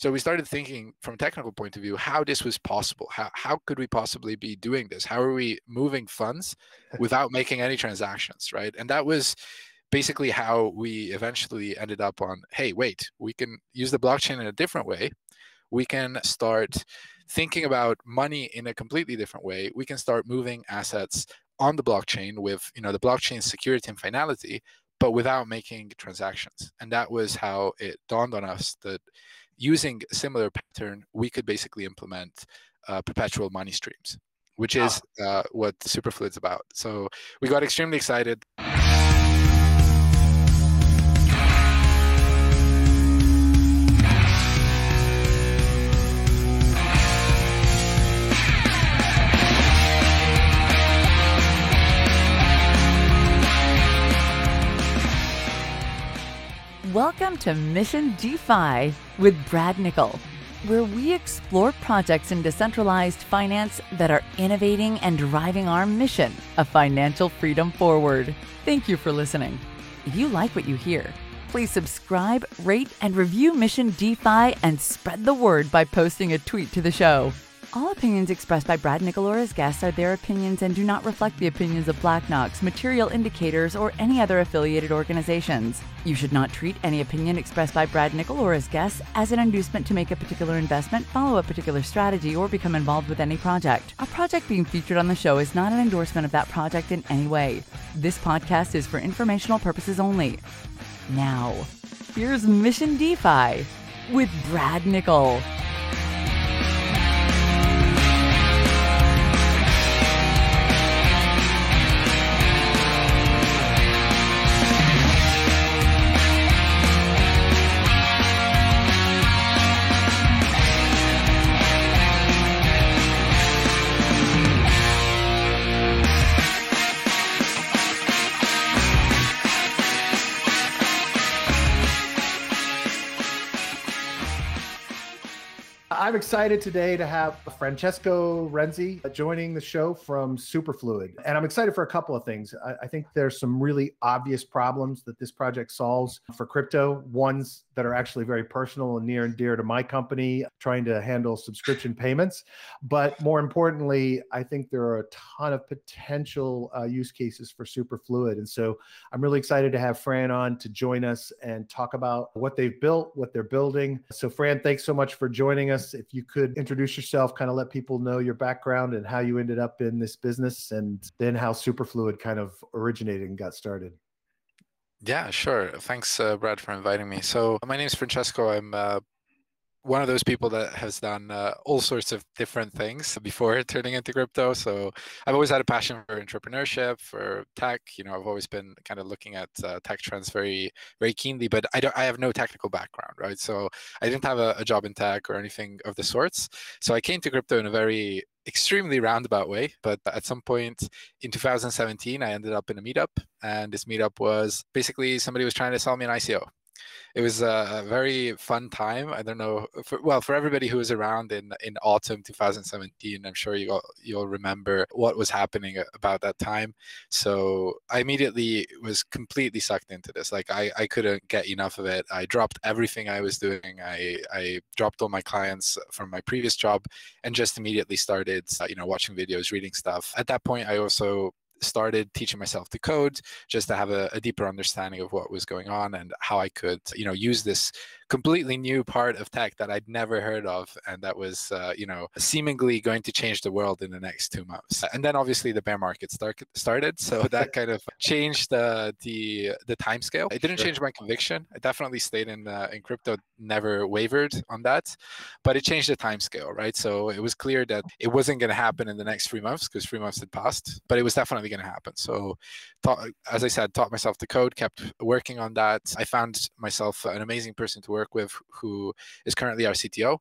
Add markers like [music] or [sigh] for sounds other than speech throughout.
So we started thinking from a technical point of view how this was possible. How, how could we possibly be doing this? How are we moving funds [laughs] without making any transactions, right? And that was basically how we eventually ended up on hey, wait, we can use the blockchain in a different way. We can start thinking about money in a completely different way. We can start moving assets on the blockchain with you know the blockchain security and finality but without making transactions and that was how it dawned on us that using a similar pattern we could basically implement uh, perpetual money streams which is uh, what superfluid's about. So we got extremely excited Welcome to Mission DeFi with Brad Nickel, where we explore projects in decentralized finance that are innovating and driving our mission of financial freedom forward. Thank you for listening. If you like what you hear, please subscribe, rate, and review Mission DeFi and spread the word by posting a tweet to the show. All opinions expressed by Brad Nickel or his guests are their opinions and do not reflect the opinions of Black Knox, Material Indicators, or any other affiliated organizations. You should not treat any opinion expressed by Brad Nickel or his guests as an inducement to make a particular investment, follow a particular strategy, or become involved with any project. A project being featured on the show is not an endorsement of that project in any way. This podcast is for informational purposes only. Now, here's Mission DeFi with Brad Nickel. I'm excited today to have Francesco Renzi joining the show from Superfluid. And I'm excited for a couple of things. I, I, think there's some really obvious problems that this project solves for crypto, ones that are actually very personal and near and dear to my company, trying to handle subscription payments. But more importantly, I think there are a ton of potential uh, use cases for Superfluid. And so I'm really excited to have Fran on to join us and talk about what they've built, what they're building. So, Fran, thanks so much for joining us if you could introduce yourself, kind of let people know your background and how you ended up in this business, and then how Superfluid kind of originated and got started. Yeah, sure. Thanks, uh, Brad, for inviting me. So, my name is Francesco. I'm uh, one of those people that has done uh, all sorts of different things before [laughs] turning into crypto. So I've always had a passion for entrepreneurship, for tech. You know, I've always been kind of looking at uh, tech trends very, very keenly. But I don't, I have no technical background, right? So I didn't have a, a job in tech or anything of the sorts. So I came to crypto in a very extremely roundabout way. But at some point in 2017, I ended up in a meetup, and this meetup was basically somebody was trying to sell me an ICO it was a very fun time. I don't know, for, well, for everybody who was around in in autumn 2017, I'm sure you you'll remember what was happening about that time. So I immediately was completely sucked into this. Like I I couldn't get enough of it. I dropped everything I was doing. I I dropped all my clients from my previous job and just immediately started, uh, you know, watching videos, reading stuff. At that point, I also started teaching myself to code just to have a, a, deeper understanding of what was going on and how I could, you know, use this completely new part of tech that I'd never heard of, and that was, uh, you know, seemingly going to change the world in the next two months. And then obviously the bear market start, started, so that [laughs] kind of changed the the the time scale. It didn't change my conviction. I definitely stayed in uh, in crypto, never wavered on that, but it changed the time scale, right? So it was clear that it wasn't going to happen in the next three months because three months had passed, but it was definitely going to happen. So, taught, as I said, taught myself to code, kept working on that. I found myself an amazing person to work with who is currently our CTO.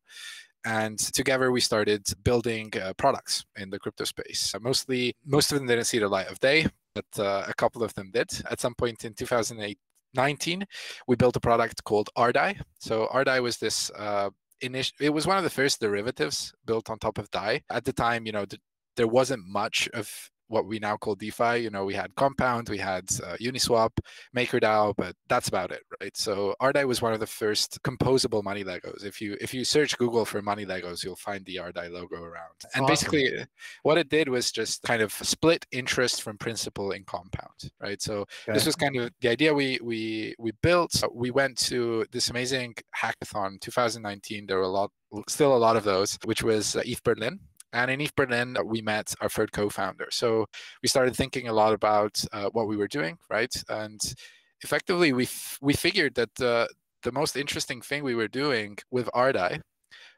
And together we started building uh, products in the crypto space. Mostly, most of them didn't see the light of day, but uh, a couple of them did. At some point in 2019, we built a product called RDAI. So RDAI was this uh, initial. It was one of the first derivatives built on top of DAI. At the time, you know, th- there wasn't much of what we now call DeFi. You know, we had Compound, we had uh, Uniswap, MakerDAO, but that's about it, right? So Ardai was one of the first composable money Legos. If you if you search Google for money Legos, you'll find the Ardai logo around. And awesome. basically, what it did was just kind of split interest from principal in Compound, right? So okay. this was kind of the idea we we we built. We went to this amazing hackathon 2019. There were a lot, still a lot of those, which was uh, ETH Berlin and in Berlin, we met our third co-founder. So we started thinking a lot about uh, what we were doing, right? And effectively, we f- we figured that the the most interesting thing we were doing with Ardai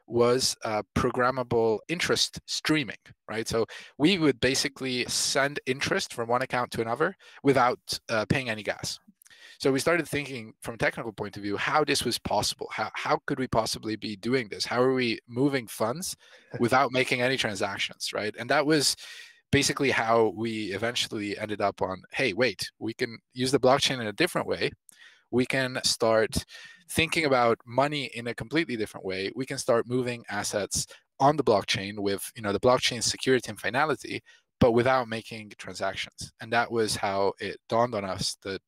was uh, programmable interest streaming, right? So we would basically send interest from one account to another without uh, paying any gas. So we started thinking from a technical point of view how this was possible. How, how could we possibly be doing this? How are we moving funds [laughs] without making any transactions, right? And that was basically how we eventually ended up on hey, wait, we can use the blockchain in a different way. We can start thinking about money in a completely different way. We can start moving assets on the blockchain with you know the blockchain security and finality but without making transactions and that was how it dawned on us that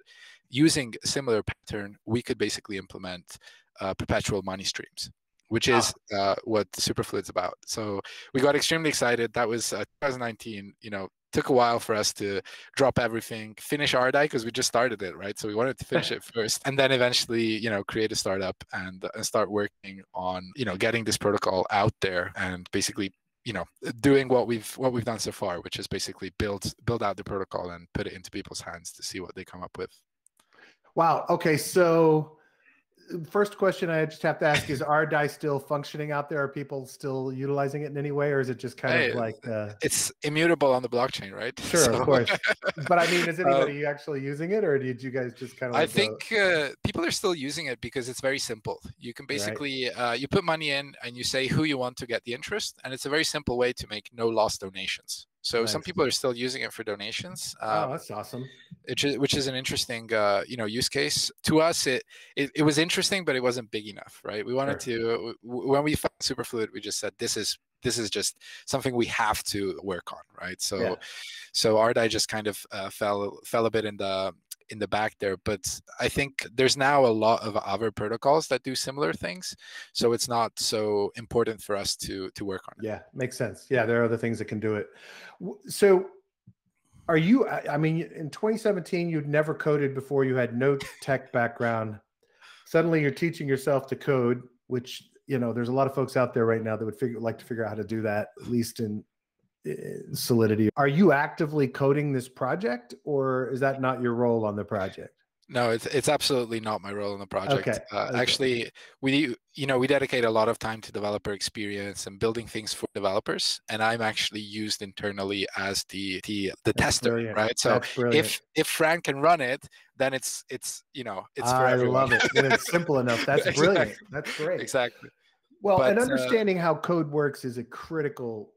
using a similar pattern, we could basically implement uh, perpetual money streams, which is uh, what Superfluid's about. So we got extremely excited. That was uh, 2019. You know, took a while for us to drop everything, finish Ardai because we just started it, right? So we wanted to finish [laughs] it first, and then eventually, you know, create a startup and, and start working on, you know, getting this protocol out there and basically you know doing what we've what we've done so far which is basically build build out the protocol and put it into people's hands to see what they come up with Wow. Okay. So, first question I just have to ask is: Ardai still functioning out there? Are people still utilizing it in any way, or is it just kind hey, of like uh... it's immutable on the blockchain, right? Sure, so... of [laughs] course. but I mean, is um, anybody actually using it, or did you guys just kind of? Like I think uh, people are still using it because it's very simple. You can basically right. uh, you put money in and you say who you want to get the interest, and it's a very simple way to make no loss donations. So nice. some people are still using it for donations. Oh, um, oh, that's awesome. Which is which is an interesting uh, you know use case to us. It, it, it was interesting, but it wasn't big enough, right? We wanted sure. to when we found Superfluid, we just said this is this is just something we have to work on, right? So yeah. so Ardai just kind of uh, fell fell a bit in the in the back there. But I think there's now a lot of other protocols that do similar things, so it's not so important for us to to work on. It. Yeah, makes sense. Yeah, there are other things that can do it. So, are you? I mean, in 2017, you'd never coded before. You had no tech background. Suddenly, you're teaching yourself to code, which you know there's a lot of folks out there right now that would figure like to figure out how to do that at least in solidity are you actively coding this project or is that not your role on the project no it's it's absolutely not my role in the project okay. Uh, okay. actually we you know we dedicate a lot of time to developer experience and building things for developers and i'm actually used internally as the the the That's tester brilliant. right so if if frank can run it then it's it's you know it's for i everyone. love it when it's simple enough [laughs] that's exactly. brilliant that's great exactly well but, and uh, understanding uh, how code works is a critical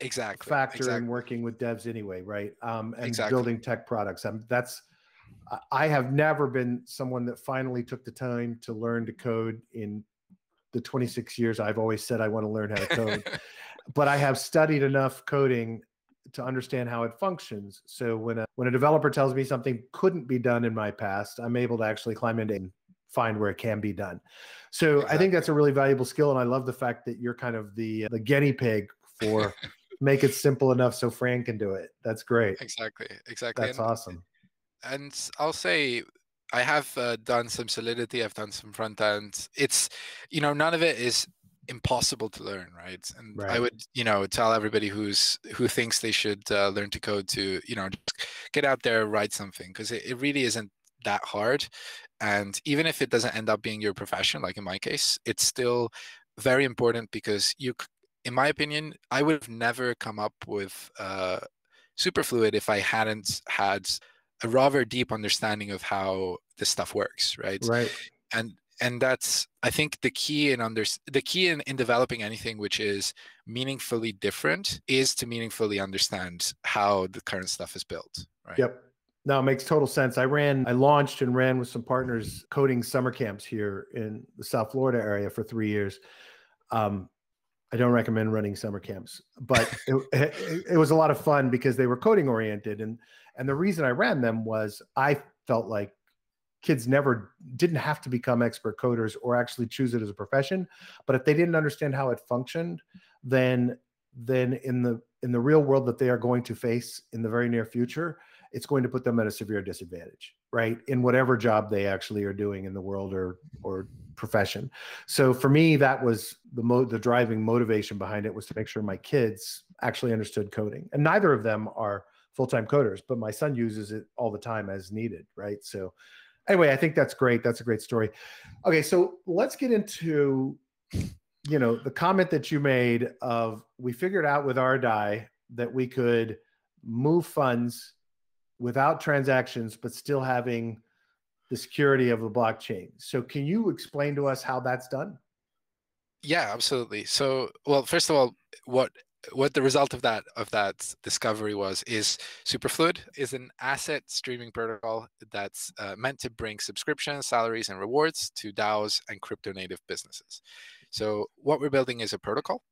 exactly factor exactly. in working with devs anyway right um, and exactly. building tech products um, that's i have never been someone that finally took the time to learn to code in the 26 years i've always said i want to learn how to code [laughs] but i have studied enough coding to understand how it functions so when a when a developer tells me something couldn't be done in my past i'm able to actually climb into and find where it can be done so exactly. i think that's a really valuable skill and i love the fact that you're kind of the the guinea pig for [laughs] make it simple enough so Fran can do it. That's great. Exactly. Exactly. That's and, awesome. And I'll say I have uh, done some Solidity. I've done some front end. It's, you know, none of it is impossible to learn, right? And right. I would, you know, tell everybody who's who thinks they should uh, learn to code to, you know, get out there, write something because it, it really isn't that hard. And even if it doesn't end up being your profession, like in my case, it's still very important because you in my opinion, I would have never come up with uh, Superfluid if I hadn't had a rather deep understanding of how this stuff works, right? Right. And and that's I think the key in under the key in, in developing anything which is meaningfully different is to meaningfully understand how the current stuff is built. Right. Yep. No, it makes total sense. I ran, I launched and ran with some partners coding summer camps here in the South Florida area for three years. Um, I don't recommend running summer camps, but it, [laughs] it, it, was a lot of fun because they were coding oriented, and and the reason I ran them was I felt like kids never didn't have to become expert coders or actually choose it as a profession, but if they didn't understand how it functioned, then then in the in the real world that they are going to face in the very near future, it's going to put them at a severe disadvantage, right? In whatever job they actually are doing in the world or or profession. So for me, that was the mo- the driving motivation behind it was to make sure my kids actually understood coding. And neither of them are full-time coders, but my son uses it all the time as needed, right? So anyway, I think that's great. That's a great story. Okay, so let's get into you know the comment that you made of we figured out with Ardai that we could move funds without transactions but still having the security of the blockchain. So can you explain to us how that's done? Yeah absolutely. So well first of all what what the result of that of that discovery was is superfluid is an asset streaming protocol that's uh, meant to bring subscriptions salaries and rewards to daos and crypto native businesses. So what we're building is a protocol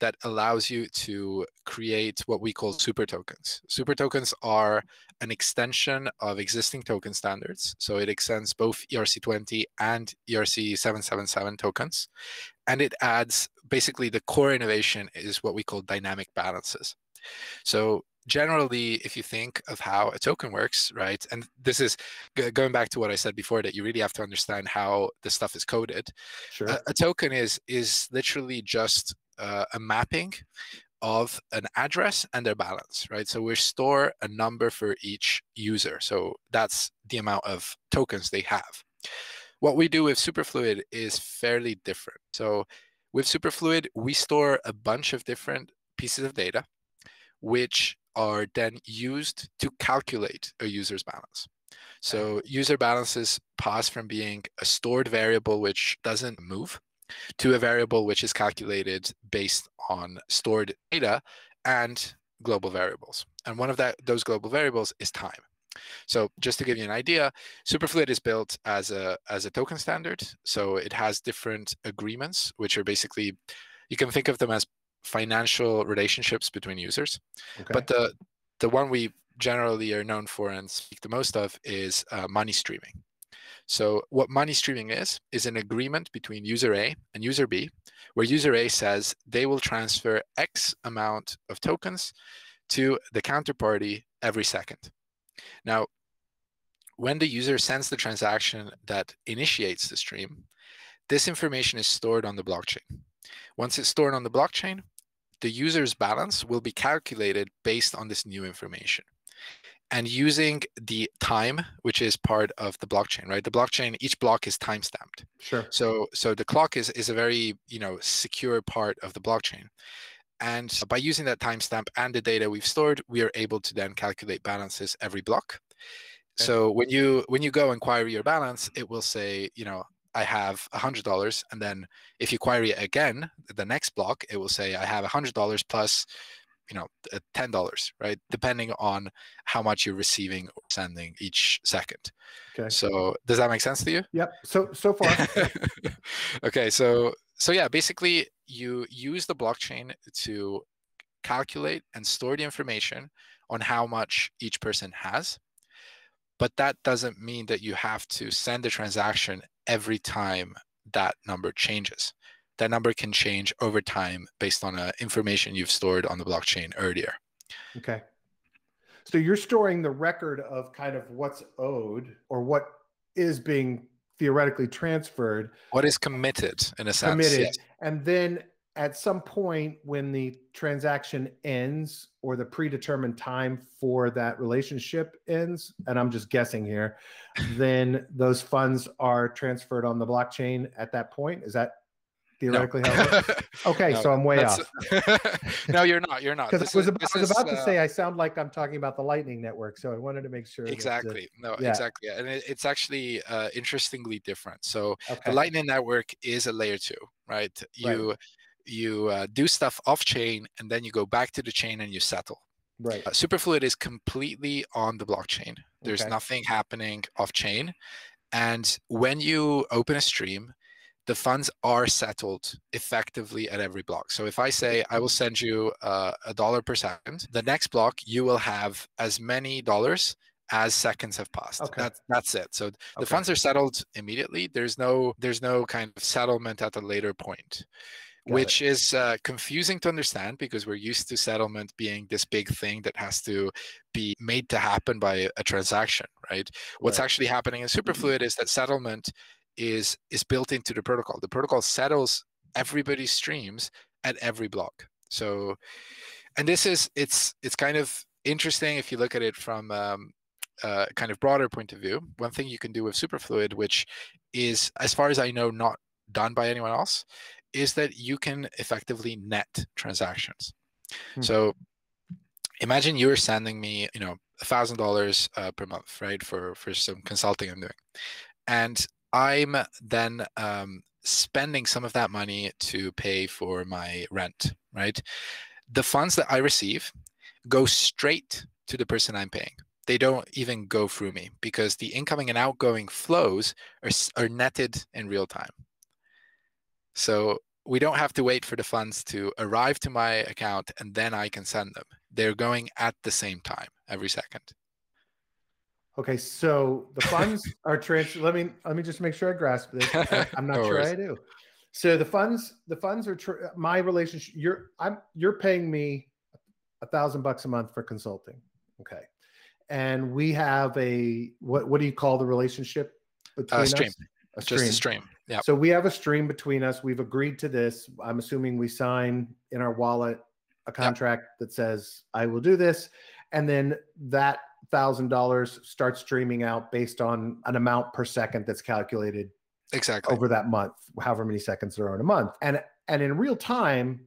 that allows you to create what we call mm. super tokens. Super tokens are an extension of existing token standards. So it extends both ERC20 and ERC777 tokens. And it adds basically the core innovation is what we call dynamic balances. So generally, if you think of how a token works, right, and this is going back to what I said before, that you really have to understand how the stuff is coded. Sure. A, a token is is literally just uh, a mapping of an address and their balance, right? So we store a number for each user. So that's the amount of tokens they have. What we do with Superfluid is fairly different. So with Superfluid, we store a bunch of different pieces of data, which are then used to calculate a user's balance. So user balances pass from being a stored variable which doesn't move to a variable which is calculated based on stored data and global variables. And one of that those global variables is time. So just to give you an idea, Superfluid is built as a as a token standard. So it has different agreements, which are basically you can think of them as financial relationships between users. Okay. But the the one we generally are known for and speak the most of is uh, money streaming. So what money streaming is is an agreement between user A and user B, where user A says they will transfer X amount of tokens to the counterparty every second. Now, when the user sends the transaction that initiates the stream, this information is stored on the blockchain. Once it's stored on the blockchain, the user's balance will be calculated based on this new information and using the time which is part of the blockchain right the blockchain each block is time stamped sure so so the clock is is a very you know secure part of the blockchain and by using that timestamp and the data we've stored we are able to then calculate balances every block okay. so when you when you go and query your balance it will say you know I have $100. And then if you query it again, the next block, it will say I have $100 plus, you know, uh, $10, right? Depending on how much you're receiving or sending each second. Okay. So does that make sense to you? Yep. So, so far. [laughs] okay. So, so yeah, basically you use the blockchain to calculate and store the information on how much each person has but that doesn't mean that you have to send a transaction every time that number changes. That number can change over time based on uh, information you've stored on the blockchain earlier. Okay. So you're storing the record of kind of what's owed or what is being theoretically transferred. What is committed in a sense. Committed. Yes. And then at some point when the transaction ends or the predetermined time for that relationship ends and i'm just guessing here then those funds are transferred on the blockchain at that point is that theoretically no. how [laughs] okay no, so i'm way off [laughs] no you're not you're not because I was, about, I was about is, to uh, say i sound like i'm talking about the lightning network so i wanted to make sure exactly no yeah. exactly and it, it's actually uh, interestingly different so okay. the lightning network is a layer two right you right you uh, do stuff off chain and then you go back to the chain and you settle. Right. Uh, Superfluid is completely on the blockchain. There's okay. nothing happening off chain. And when you open a stream, the funds are settled effectively at every block. So if I say I will send you uh, a dollar per second, the next block you will have as many dollars as seconds have passed. Okay. That, that's it. So the okay. funds are settled immediately. There's no there's no kind of settlement at a later point. Got which it. is uh, confusing to understand because we're used to settlement being this big thing that has to be made to happen by a transaction, right? What's right. actually happening in Superfluid is that settlement is is built into the protocol. The protocol settles everybody's streams at every block. So, and this is it's it's kind of interesting if you look at it from um, a kind of broader point of view. One thing you can do with Superfluid, which is, as far as I know, not done by anyone else, is that you can effectively net transactions. Hmm. So imagine you're sending me, you know, a thousand dollars uh, per month, right, for for some consulting I'm doing, and I'm then um, spending some of that money to pay for my rent, right? The funds that I receive go straight to the person I'm paying. They don't even go through me because the incoming and outgoing flows are, are netted in real time. So we don't have to wait for the funds to arrive to my account and then I can send them. They're going at the same time every second. Okay, so the funds [laughs] are transferred. Let me let me just make sure I grasp this. [laughs] I'm not no sure worries. I do. So the funds the funds are tra- my relationship. You're I'm you're paying me a thousand bucks a month for consulting. Okay, and we have a what what do you call the relationship between uh, stream. us? A stream. Just a stream. Yeah. So we have a stream between us. We've agreed to this. I'm assuming we sign in our wallet a contract yep. that says I will do this, and then that thousand dollars starts streaming out based on an amount per second that's calculated exactly. over that month, however many seconds there are in a month, and and in real time,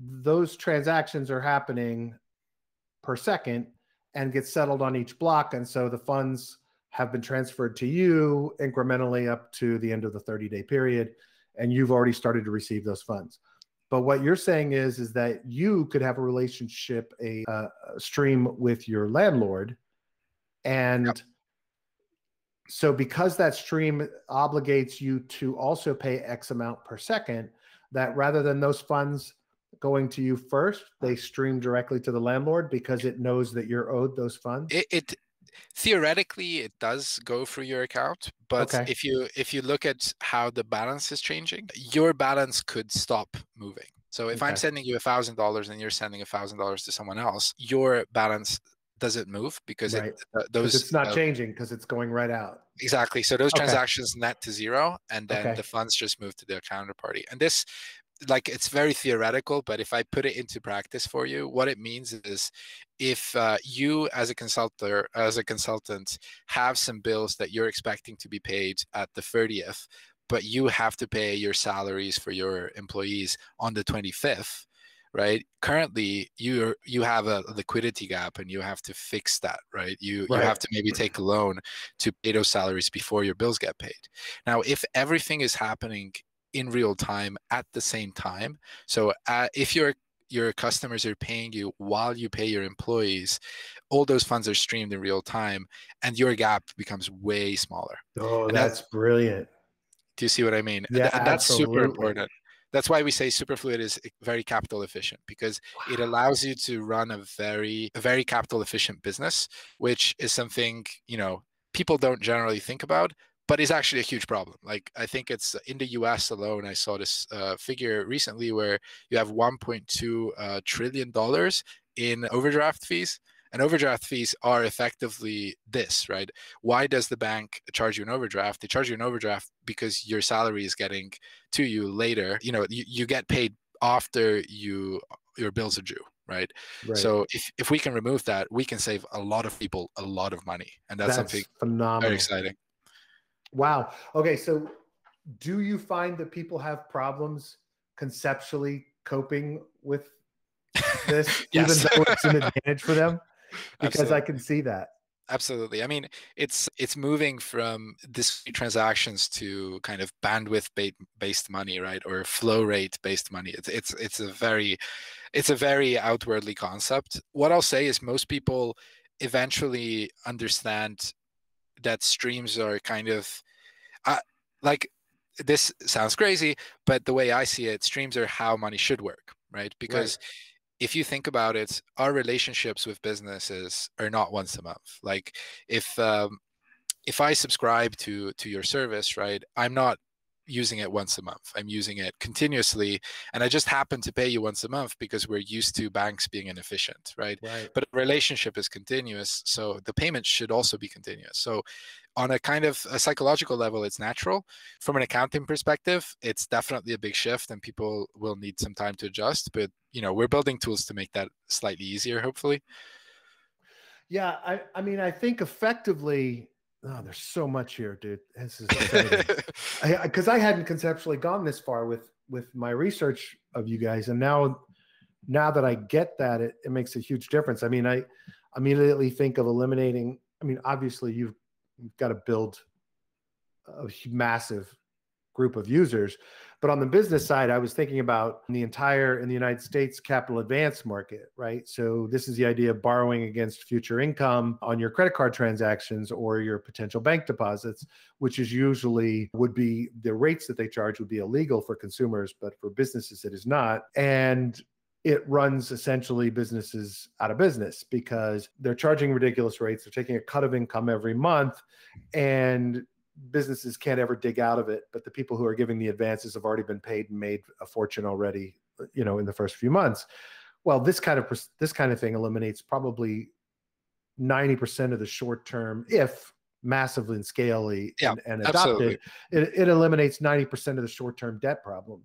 those transactions are happening per second and get settled on each block, and so the funds have been transferred to you incrementally up to the end of the 30 day period and you've already started to receive those funds. But what you're saying is is that you could have a relationship a, a stream with your landlord and yep. so because that stream obligates you to also pay x amount per second that rather than those funds going to you first they stream directly to the landlord because it knows that you're owed those funds it, it theoretically it does go through your account but okay. if you if you look at how the balance is changing your balance could stop moving so if okay. i'm sending you a thousand dollars and you're sending a thousand dollars to someone else your balance doesn't move because right. it, uh, those it's not uh, changing because it's going right out exactly so those okay. transactions net to zero and then the funds just move to the counterparty and this like it's very theoretical but if i put it into practice for you what it means is if uh, you as a consultant as a consultant have some bills that you're expecting to be paid at the 30th but you have to pay your salaries for your employees on the 25th right currently you you have a liquidity gap and you have to fix that right you right. you have to maybe take a loan to pay those salaries before your bills get paid now if everything is happening in real time at the same time. So uh, if your your customers are paying you while you pay your employees, all those funds are streamed in real time, and your gap becomes way smaller. Oh, that's, that's, brilliant. Do you see what I mean? Yeah, and that's absolutely. super important. That's why we say Superfluid is very capital efficient because wow. it allows you to run a very a very capital efficient business, which is something you know people don't generally think about but it's actually a huge problem. Like I think it's in the U.S. alone. I saw this uh, figure recently where you have 1.2 uh, trillion dollars in overdraft fees. And overdraft fees are effectively this, right? Why does the bank charge you an overdraft? They charge you an overdraft because your salary is getting to you later. You know, you, you get paid after you your bills are due, right? right? So if, if we can remove that, we can save a lot of people a lot of money. And that's, that's something phenomenal. very exciting. Wow. Okay. So, do you find that people have problems conceptually coping with this, [laughs] even though it's an advantage for them? Because Absolutely. I can see that. Absolutely. I mean, it's it's moving from this transactions to kind of bandwidth based money, right, or flow rate based money. It's it's it's a very it's a very outwardly concept. What I'll say is most people eventually understand that streams are kind of uh, like this sounds crazy, but the way I see it, streams are how money should work, right? Because right. If you think about it, our relationships with businesses are not once a month. Like if um, if I subscribe to to your service, right, I'm not using it once a month. I'm using it continuously. And I just happen to pay you once a month because we're used to banks being inefficient, right? right. But relationship is continuous. So the payment should also be continuous. So on a kind of a psychological level, it's natural. From an accounting perspective, it's definitely a big shift and people will need some time to adjust. But you know, we're building tools to make that slightly easier, hopefully. Yeah, I, I mean, I think effectively Oh, there's so much here, dude. This is because [laughs] I, I, I hadn't conceptually gone this far with with my research of you guys, and now now that I get that, it, it makes a huge difference. I mean, I immediately think of eliminating. I mean, obviously, you've, you've got to build a massive group of users, but on the business side, I was thinking about the entire in the United States capital advance market, right? So this is the idea of borrowing against future income on your credit card transactions or your potential bank deposits, which is usually would be the rates that they charge would be illegal for consumers, but for businesses it is not. And it runs essentially businesses out of business because they're charging ridiculous rates. They're taking a cut of income every month. And businesses can't ever dig out of it, but the people who are giving the advances have already been paid and made a fortune already, you know, in the first few months. Well, this kind of this kind of thing eliminates probably 90% of the short term if massively and scalely yeah, and, and adopted it, it, eliminates 90% of the short term debt problem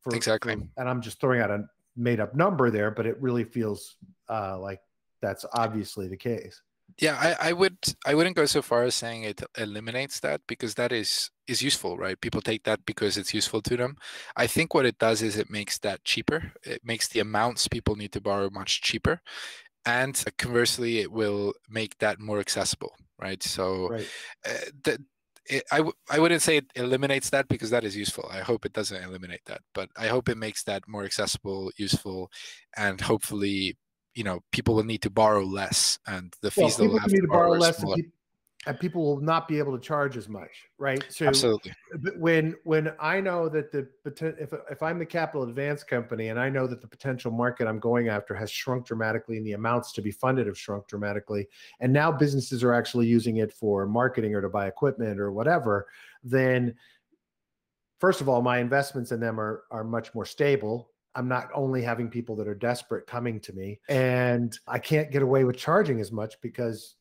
for exactly and i'm just throwing out a made up number there but it really feels uh, like that's obviously the case. Yeah I, I would i wouldn't go so far as saying it eliminates that because that is is useful right? People take that because it's useful to them. I think what it does is it makes that cheaper. It makes the amounts people need to borrow much cheaper. And conversely it will make that more accessible right? So right. Uh, the, it, I w- I wouldn't say it eliminates that because that is useful. I hope it doesn't eliminate that, but I hope it makes that more accessible, useful, and hopefully you know people will need to borrow less and the fees well, they'll have to, to borrow, borrow less and, people will not be able to charge as much right? So absolutely. when when i know that the if, if i'm the capital advance company and i know that the potential market i'm going after has shrunk dramatically and the amounts to be funded have shrunk dramatically and now businesses are actually using it for marketing or to buy equipment or whatever then first of all my investments in them are are much more stable. I'm not only having people that are desperate coming to me, and I can't get away with charging as much because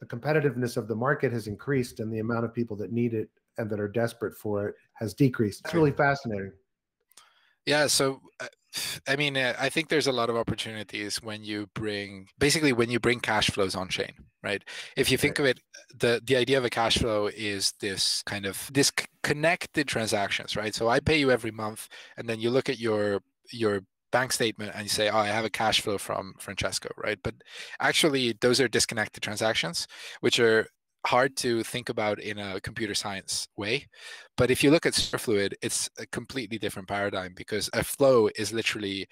the competitiveness of the market has increased and the amount of people that need it and that are desperate for it has decreased. It's really fascinating. Yeah. So, uh, I mean, uh, I think there's a lot of opportunities when you bring, basically, when you bring cash flows on chain, right? If you think right. of it, the the idea of a cash flow is this kind of disconnected transactions, right? So I pay you every month, and then you look at your your bank statement and you say, "Oh, I have a cash flow from Francesco," right? But actually, those are disconnected transactions, which are hard to think about in a computer science way. But if you look at Superfluid, it's a completely different paradigm because a flow is literally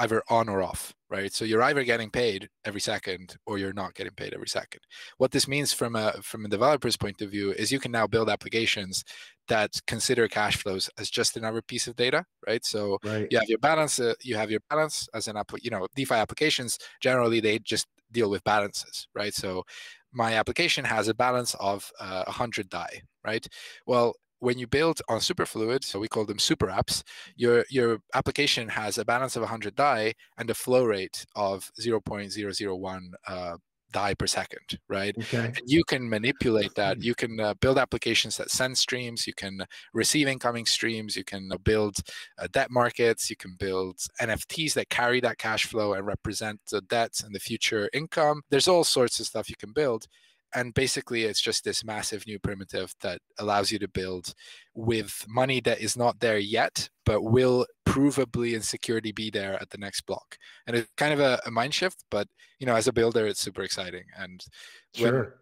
either on or off, right? So you're either getting paid every second or you're not getting paid every second. What this means from a from a developer's point of view is you can now build applications that consider cash flows as just another piece of data, right? So right. you have your balance, uh, you have your balance as an app, you know, DeFi applications generally they just deal with balances, right? So my application has a balance of uh, 100 DAI, right? Well, when you build on Superfluid, so we call them super apps, your your application has a balance of 100 DAI and a flow rate of 0.001 uh, DAI per second, right? Okay. And you can manipulate that. Hmm. You can uh, build applications that send streams. You can receive incoming streams. You can build uh, debt markets. You can build NFTs that carry that cash flow and represent the debts and the future income. There's all sorts of stuff you can build and basically it's just this massive new primitive that allows you to build with money that is not there yet but will provably and security be there at the next block and it's kind of a, a mind shift but you know as a builder it's super exciting and sure. When,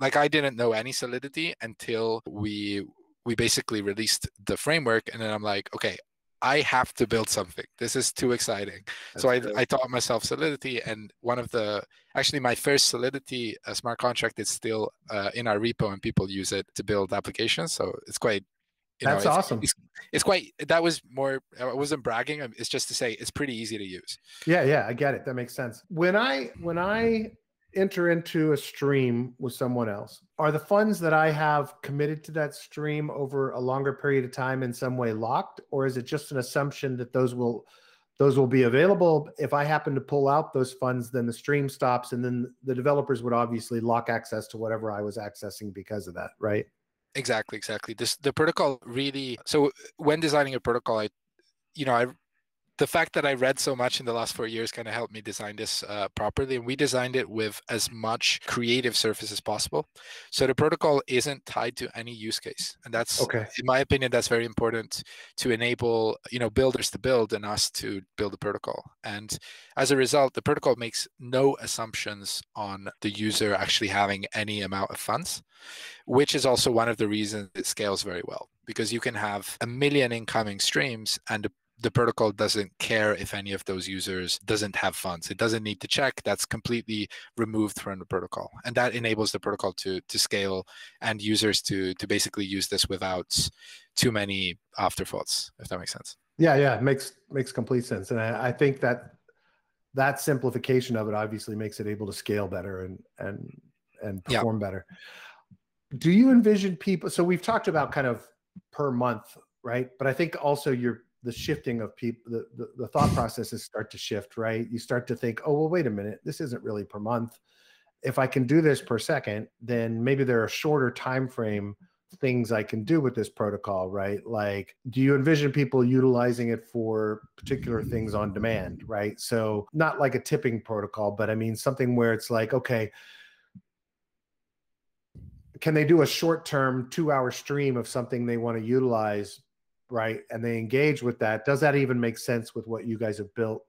like i didn't know any solidity until we we basically released the framework and then i'm like okay I have to build something. This is too exciting. That's so I, I taught myself Solidity, and one of the actually my first Solidity uh, smart contract is still uh, in our repo, and people use it to build applications. So it's quite You That's know, it's, awesome. It's, it's, quite. That was more. I wasn't bragging. It's just to say it's pretty easy to use. Yeah, yeah, I get it. That makes sense. When I when I enter into a stream with someone else, are the funds that I have committed to that stream over a longer period of time in some way locked, or is it just an assumption that those will those will be available? If I happen to pull out those funds, then the stream stops, and then the developers would obviously lock access to whatever I was accessing because of that, right? Exactly, exactly. This the protocol really. So when designing a protocol, I, you know, I the fact that I read so much in the last four years kind of helped me design this uh, properly. And we designed it with as much creative surface as possible. So the protocol isn't tied to any use case. And that's, okay. in my opinion, that's very important to enable, you know, builders to build and us to build the protocol. And as a result, the protocol makes no assumptions on the user actually having any amount of funds, which is also one of the reasons it scales very well because you can have a million incoming streams and the the protocol doesn't care if any of those users doesn't have funds. It doesn't need to check. That's completely removed from the protocol, and that enables the protocol to to scale and users to to basically use this without too many afterthoughts. If that makes sense. Yeah, yeah, it makes makes complete sense, and I, I think that that simplification of it obviously makes it able to scale better and and and perform yeah. better. Do you envision people? So we've talked about kind of per month, right? But I think also you're the shifting of people the, the, the, thought processes start to shift right? You start to think oh well wait a minute this isn't really per month. If i can do this per second then maybe there are shorter time frame things i can do with this protocol right? Like do you envision people utilizing it for particular things on demand right? So not like a tipping protocol but i mean something where it's like okay can they do a short term two hour stream of something they want to utilize right? And they engage with that. Does that even make sense with what you guys have built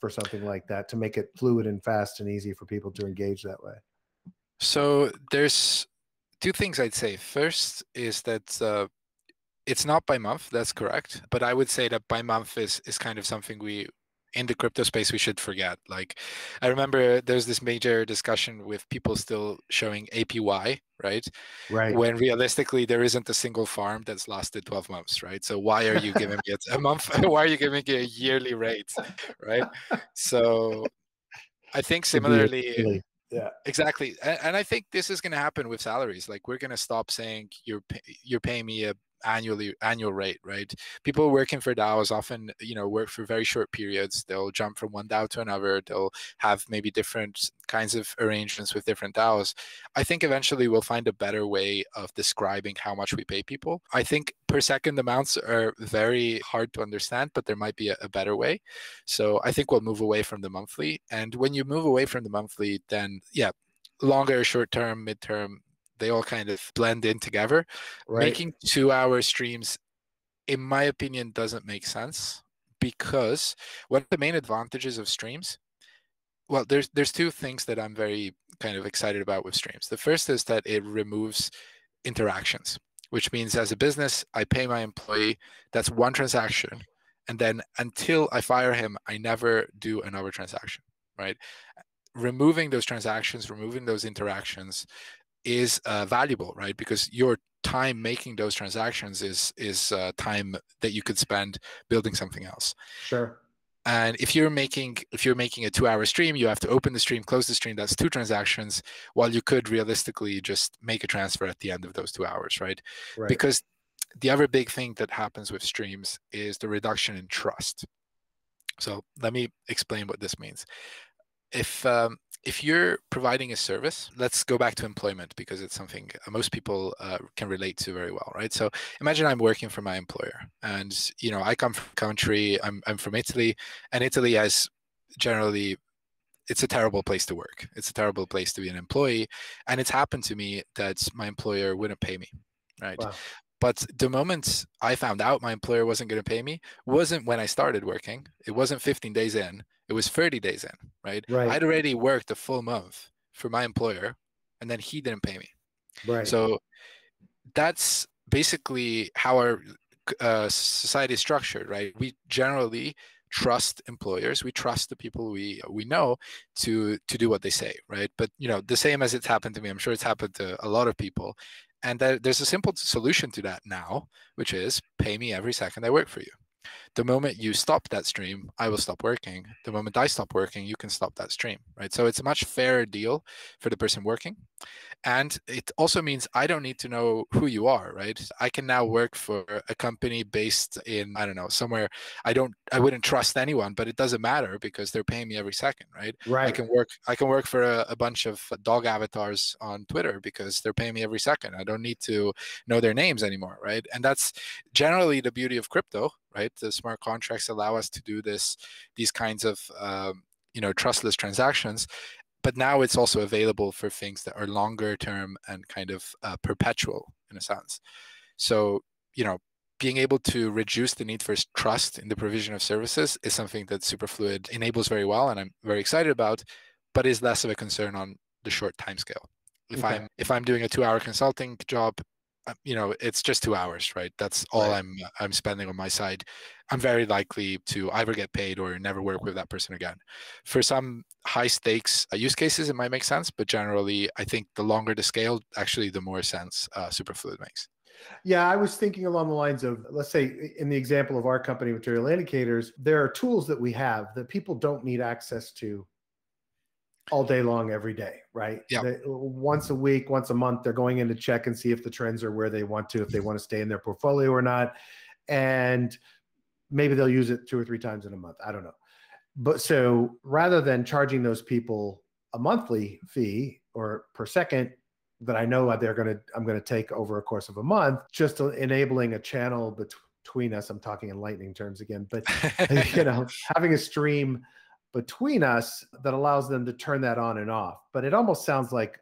for something like that to make it fluid and fast and easy for people to engage that way? So there's two things i'd say. First is that uh, it's not by month that's correct. But i would say that by month is is kind of something we in the crypto space we should forget. Like i remember there's this major discussion with people still showing apy right? Right. When realistically there isn't a single farm that's lasted 12 months right? So why are you giving me a month [laughs] why are you giving me a yearly rate right? So i think similarly yeah. Exactly and, and i think this is going to happen with salaries. Like we're going to stop saying you're you're paying me a annually annual rate right? People working for daos often you know work for very short periods. They'll jump from one dao to another. They'll have maybe different kinds of arrangements with different daos. I think eventually we'll find a better way of describing how much we pay people. I think per second amounts are very hard to understand but there might be a, a better way. So i think we'll move away from the monthly. And when you move away from the monthly then yeah longer short term midterm they all kind of blend in together. Right. Making two hour streams, in my opinion, doesn't make sense because one of the main advantages of streams, well, there's there's two things that I'm very kind of excited about with streams. The first is that it removes interactions, which means as a business, I pay my employee, that's one transaction. And then until I fire him, I never do another transaction, right? Removing those transactions, removing those interactions is uh, valuable, right? Because your time making those transactions is is uh, time that you could spend building something else. Sure. And if you're making if you're making a two hour stream, you have to open the stream, close the stream. That's two transactions. While you could realistically just make a transfer at the end of those two hours, right? right. Because the other big thing that happens with streams is the reduction in trust. So let me explain what this means. If um, if you're providing a service, let's go back to employment because it's something uh, most people uh, can relate to very well, right? So imagine I'm working for my employer, and you know I come from country, I'm I'm from Italy, and Italy has generally it's a terrible place to work. It's a terrible place to be an employee, and it's happened to me that my employer wouldn't pay me, right? Wow. But the moment I found out my employer wasn't going to pay me wasn't when I started working. It wasn't 15 days in. It was 30 days in, right? Right. I'd already worked a full month for my employer, and then he didn't pay me. Right. So that's basically how our uh, society is structured, right? We generally trust employers we trust the people we we know to to do what they say right but you know the same as it's happened to me i'm sure it's happened to a lot of people And there's a simple solution to that now, which is pay me every second I work for you. The moment you stop that stream, I will stop working. The moment I stop working, you can stop that stream, right? So it's a much fairer deal for the person working. And it also means I don't need to know who you are, right? I can now work for a company based in, I don't know, somewhere I don't, I wouldn't trust anyone, but it doesn't matter because they're paying me every second, right? Right. I can work, I can work for a, a bunch of dog avatars on Twitter because they're paying me every second. I don't need to know their names anymore, right? And that's generally the beauty of crypto, right? The smart contracts allow us to do this, these kinds of, um, you know, trustless transactions but now it's also available for things that are longer term and kind of uh, perpetual in a sense. So, you know, being able to reduce the need for trust in the provision of services is something that Superfluid enables very well, and I'm very excited about, but is less of a concern on the short time scale. If okay. I'm if I'm doing a two-hour consulting job, you know it's just two hours right? That's all right. i'm i'm spending on my side. I'm very likely to either get paid or never work with that person again. For some high stakes uh, use cases it might make sense but generally i think the longer the scale actually the more sense uh, superfluid makes. Yeah, I was thinking along the lines of, let's say, in the example of our company, Material Indicators, there are tools that we have that people don't need access to all day long every day right? Yeah. They, uh, once a week once a month they're going in to check and see if the trends are where they want to if they want to stay in their portfolio or not. And maybe they'll use it two or three times in a month i don't know. But so rather than charging those people a monthly fee or per second that i know they're going to i'm going to take over a course of a month just enabling a channel between us i'm talking in lightning terms again but [laughs] you know having a stream between us that allows them to turn that on and off. But it almost sounds like,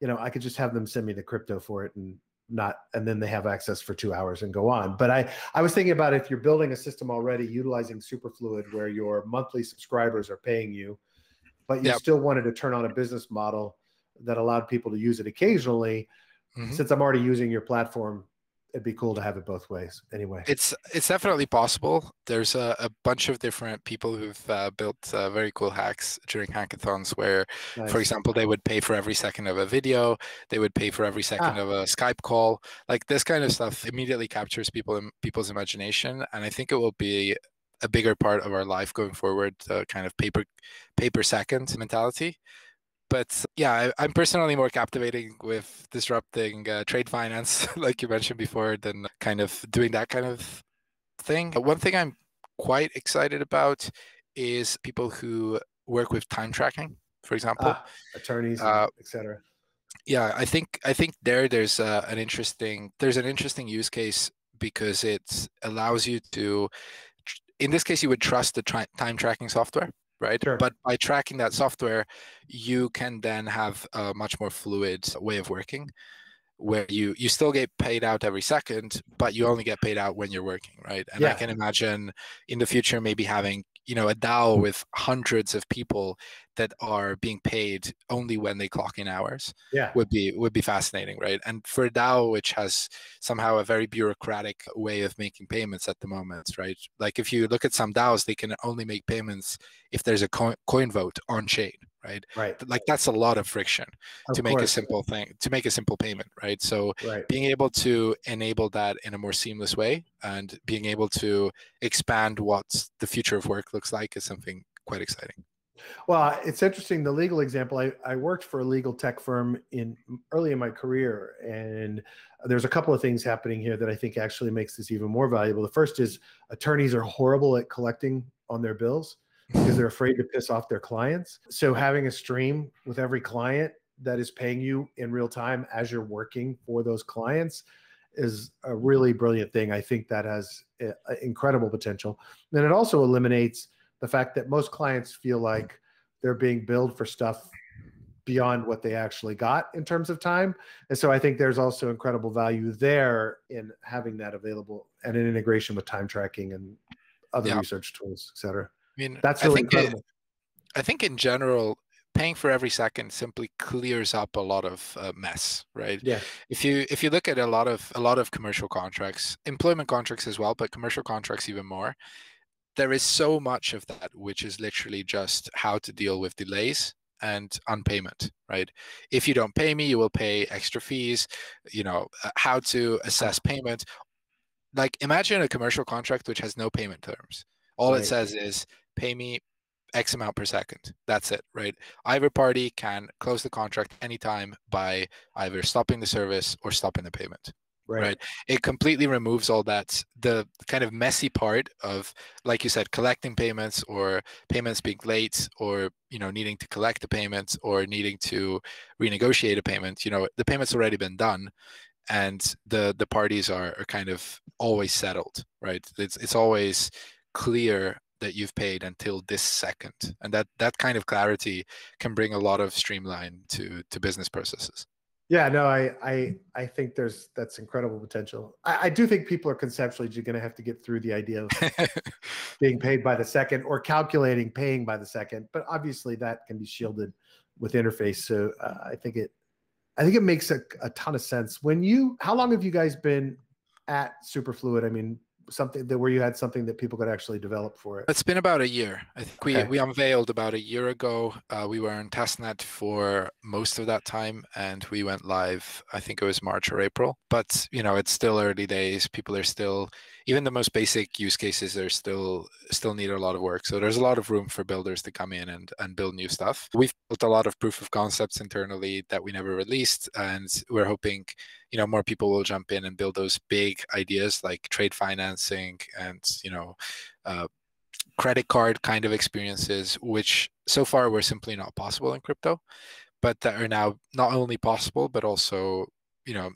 you know, I could just have them send me the crypto for it and not and then they have access for two hours and go on but i i was thinking about if you're building a system already utilizing superfluid where your monthly subscribers are paying you but you yep. still wanted to turn on a business model that allowed people to use it occasionally mm-hmm. since i'm already using your platform it'd be cool to have it both ways anyway it's it's definitely possible there's a, a bunch of different people who've uh, built uh, very cool hacks during hackathons where nice. for example they would pay for every second of a video they would pay for every second ah. of a skype call like this kind of stuff immediately captures people in people's imagination and i think it will be a bigger part of our life going forward uh, kind of paper paper second mentality but yeah, I, am personally more captivating with disrupting uh, trade finance, [laughs] like you mentioned before, than kind of doing that kind of thing. One thing I'm quite excited about is people who work with time tracking, for example, ah, attorneys, uh, etc. Yeah, I think I think there there's uh, an interesting there's an interesting use case because it allows you to, in this case, you would trust the tri- time tracking software right? Sure. But by tracking that software, you can then have a much more fluid way of working where you you still get paid out every second but you only get paid out when you're working right and yeah. i can imagine in the future maybe having you know a DAO with hundreds of people that are being paid only when they clock in hours yeah. would be would be fascinating right? And for a DAO which has somehow a very bureaucratic way of making payments at the moment right? Like if you look at some DAOs they can only make payments if there's a coin, coin vote on chain right? Right. Like that's a lot of friction of to make course. a simple thing to make a simple payment right? So right. being able to enable that in a more seamless way and being able to expand what the future of work looks like is something quite exciting. Well it's interesting the legal example i, I worked for a legal tech firm in early in my career and there's a couple of things happening here that i think actually makes this even more valuable. The first is attorneys are horrible at collecting on their bills because they're afraid to piss off their clients. So having a stream with every client that is paying you in real time as you're working for those clients is a really brilliant thing. I think that has eh, incredible potential. And it also eliminates the fact that most clients feel like they're being billed for stuff beyond what they actually got in terms of time. And so I think there's also incredible value there in having that available and an integration with time tracking and other yeah. research tools, et cetera mean, that's really I think incredible. It, I think in general, paying for every second simply clears up a lot of uh, mess, right? Yeah. If you if you look at a lot of a lot of commercial contracts, employment contracts as well, but commercial contracts even more, there is so much of that which is literally just how to deal with delays and unpayment, right? If you don't pay me, you will pay extra fees, you know, uh, how to assess payment. Like imagine a commercial contract which has no payment terms. All right. it says is pay me X amount per second. That's it, right? Either party can close the contract anytime by either stopping the service or stopping the payment. Right. right. It completely removes all that the kind of messy part of, like you said, collecting payments or payments being late or you know needing to collect the payments or needing to renegotiate a payment. You know the payment's already been done, and the the parties are, are kind of always settled. Right. It's it's always clear that you've paid until this second. And that that kind of clarity can bring a lot of streamline to to business processes. Yeah no i i i think there's that's incredible potential. I, I do think people are conceptually just going to have to get through the idea of [laughs] being paid by the second or calculating paying by the second. But obviously that can be shielded with interface. So uh, i think it i think it makes a, a ton of sense. When you how long have you guys been at superfluid? I mean something that where you had something that people could actually develop for it? It's been about a year. I think we, okay. we unveiled about a year ago. Uh, we were in testnet for most of that time, and we went live. I think it was March or April. But you know, it's still early days. People are still even the most basic use cases are still still need a lot of work. So there's a lot of room for builders to come in and and build new stuff. We've built a lot of proof of concepts internally that we never released, and we're hoping you know more people will jump in and build those big ideas like trade financing and you know uh, credit card kind of experiences which so far were simply not possible in crypto but that are now not only possible but also you know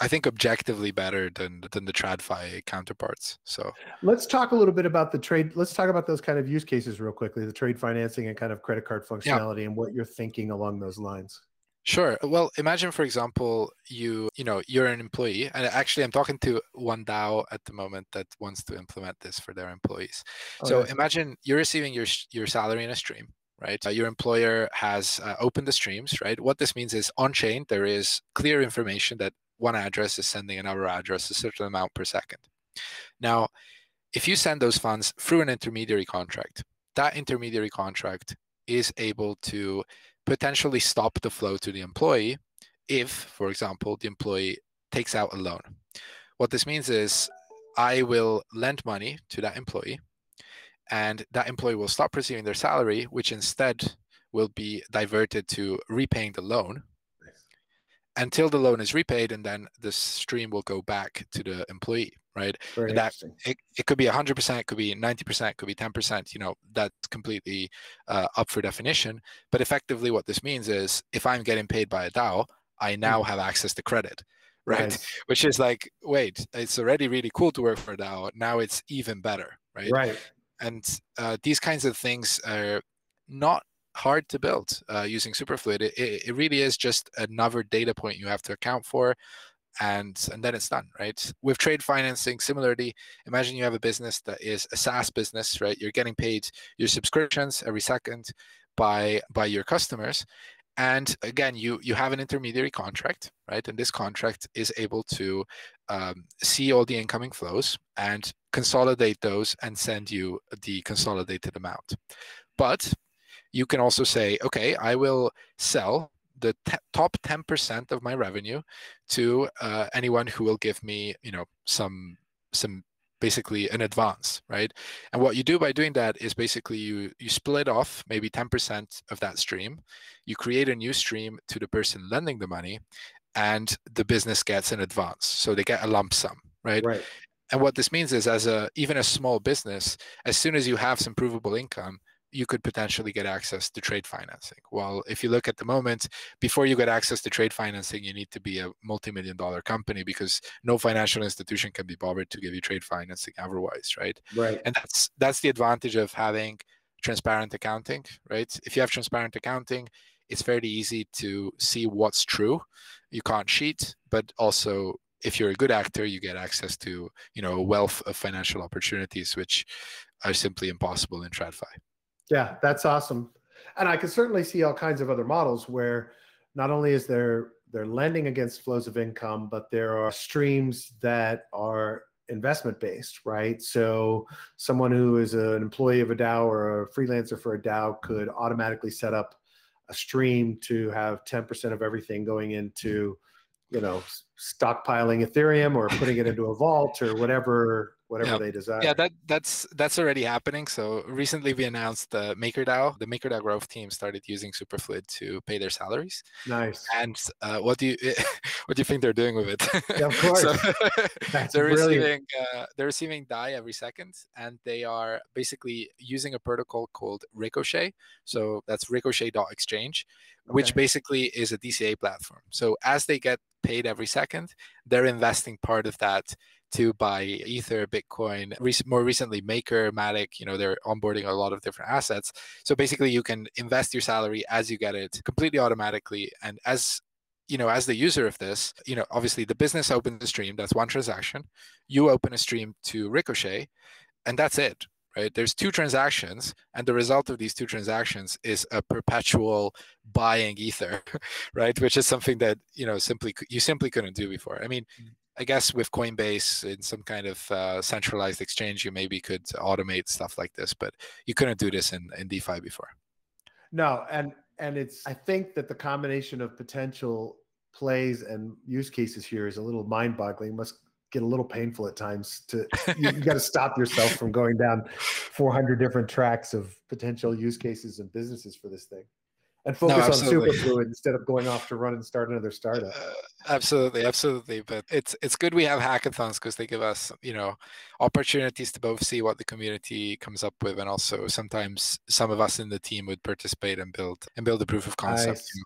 I think objectively better than than the TradFi counterparts. So let's talk a little bit about the trade. Let's talk about those kind of use cases real quickly, the trade financing and kind of credit card functionality yeah. and what you're thinking along those lines. Sure. Well, imagine, for example, you you know you're an employee, and actually, I'm talking to one DAO at the moment that wants to implement this for their employees. Oh, so imagine you're receiving your your salary in a stream, right? Uh, your employer has uh, opened the streams, right? What this means is on chain there is clear information that one address is sending another address a certain amount per second. Now, if you send those funds through an intermediary contract, that intermediary contract is able to potentially stop the flow to the employee if, for example, the employee takes out a loan. What this means is I will lend money to that employee, and that employee will stop receiving their salary, which instead will be diverted to repaying the loan until the loan is repaid, and then the stream will go back to the employee right? Very that it, it could be 100%, it could be 90%, it could be 10%, you know, that's completely uh, up for definition. But effectively what this means is if I'm getting paid by a DAO, I hmm. now have access to credit, [laughs] right? Nice. Which is like, wait, it's already really cool to work for a DAO. Now it's even better, right? Right. And uh, these kinds of things are not hard to build uh, using Superfluid. It, it, really is just another data point you have to account for and and then it's done right? With trade financing similarly imagine you have a business that is a saas business right? You're getting paid your subscriptions every second by by your customers. And again you you have an intermediary contract right? And this contract is able to um, see all the incoming flows and consolidate those and send you the consolidated amount. But you can also say okay i will sell the t- top 10% of my revenue to uh, anyone who will give me you know some some basically an advance right? And what you do by doing that is basically you you split off maybe 10% of that stream you create a new stream to the person lending the money and the business gets an advance. So they get a lump sum right? Right. And what this means is as a even a small business as soon as you have some provable income you could potentially get access to trade financing. Well, if you look at the moment, before you get access to trade financing, you need to be a multi-million dollar company because no financial institution can be bothered to give you trade financing otherwise, right? Right. And that's that's the advantage of having transparent accounting, right? If you have transparent accounting, it's fairly easy to see what's true. You can't cheat, but also if you're a good actor, you get access to you know a wealth of financial opportunities, which are simply impossible in TradFi. Yeah, that's awesome. And I can certainly see all kinds of other models where not only is there they're lending against flows of income, but there are streams that are investment based, right? So someone who is an employee of a DAO or a freelancer for a DAO could automatically set up a stream to have 10% of everything going into, you know, stockpiling Ethereum or putting it into a vault or whatever whatever yeah. they desire. Yeah, that that's that's already happening. So recently we announced the MakerDAO. The MakerDAO growth team started using Superfluid to pay their salaries. Nice. And uh, what do you [laughs] what do you think they're doing with it? Yeah, of course. so, [laughs] they're brilliant. receiving uh, they're receiving DAI every second, and they are basically using a protocol called Ricochet. So that's Ricochet.exchange, okay. which basically is a DCA platform. So as they get paid every second, they're investing part of that to buy Ether, Bitcoin, more recently Maker, Matic, you know, they're onboarding a lot of different assets. So basically you can invest your salary as you get it completely automatically. And as you know, as the user of this, you know, obviously the business opens a stream, that's one transaction. You open a stream to Ricochet, and that's it right? There's two transactions, and the result of these two transactions is a perpetual buying ether, [laughs] right? Which is something that you know simply you simply couldn't do before. I mean, mm. I guess with Coinbase in some kind of uh, centralized exchange, you maybe could automate stuff like this, but you couldn't do this in, in DeFi before. No, and and it's I think that the combination of potential plays and use cases here is a little mind-boggling. Must get a little painful at times to you, you got to stop yourself from going down 400 different tracks of potential use cases and businesses for this thing and focus no, on superfluid instead of going off to run and start another startup. Uh, absolutely absolutely but it's it's good we have hackathons because they give us you know opportunities to both see what the community comes up with and also sometimes some of us in the team would participate and build and build a proof of concept. Nice.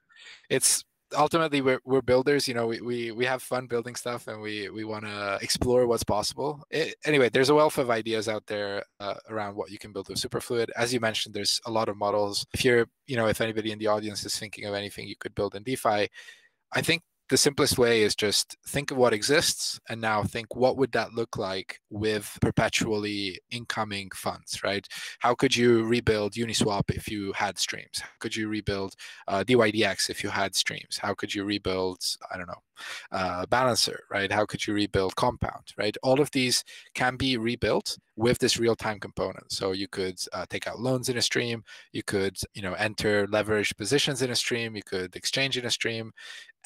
it's ultimately we're, we're builders you know we, we we have fun building stuff and we we want to explore what's possible. It, anyway there's a wealth of ideas out there uh, around what you can build with superfluid. As you mentioned there's a lot of models. If you're you know if anybody in the audience is thinking of anything you could build in defi i think the simplest way is just think of what exists and now think what would that look like with perpetually incoming funds right? How could you rebuild uniswap if you had streams? How could you rebuild uh, dydx if you had streams? How could you rebuild i don't know uh, balancer right how could you rebuild compound right all of these can be rebuilt with this real-time component so you could uh, take out loans in a stream you could you know enter leverage positions in a stream you could exchange in a stream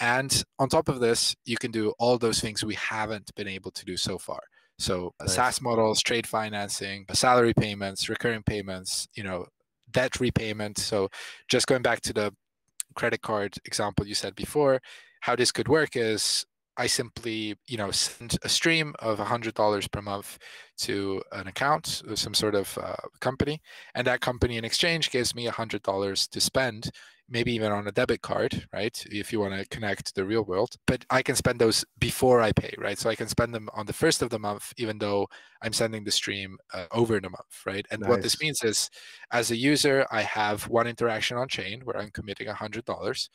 and on top of this, you can do all those things we haven't been able to do so far. So nice. SaaS models, trade financing, salary payments, recurring payments, you know, debt repayment. So just going back to the credit card example you said before, how this could work is I simply, you know, send a stream of $100 per month to an account, some sort of uh, company, and that company in exchange gives me $100 to spend maybe even on a debit card, right? If you want to connect to the real world. But I can spend those before I pay, right? So I can spend them on the first of the month, even though I'm sending the stream uh, over a month, right? And nice. what this means is, as a user, I have one interaction on chain where I'm committing $100.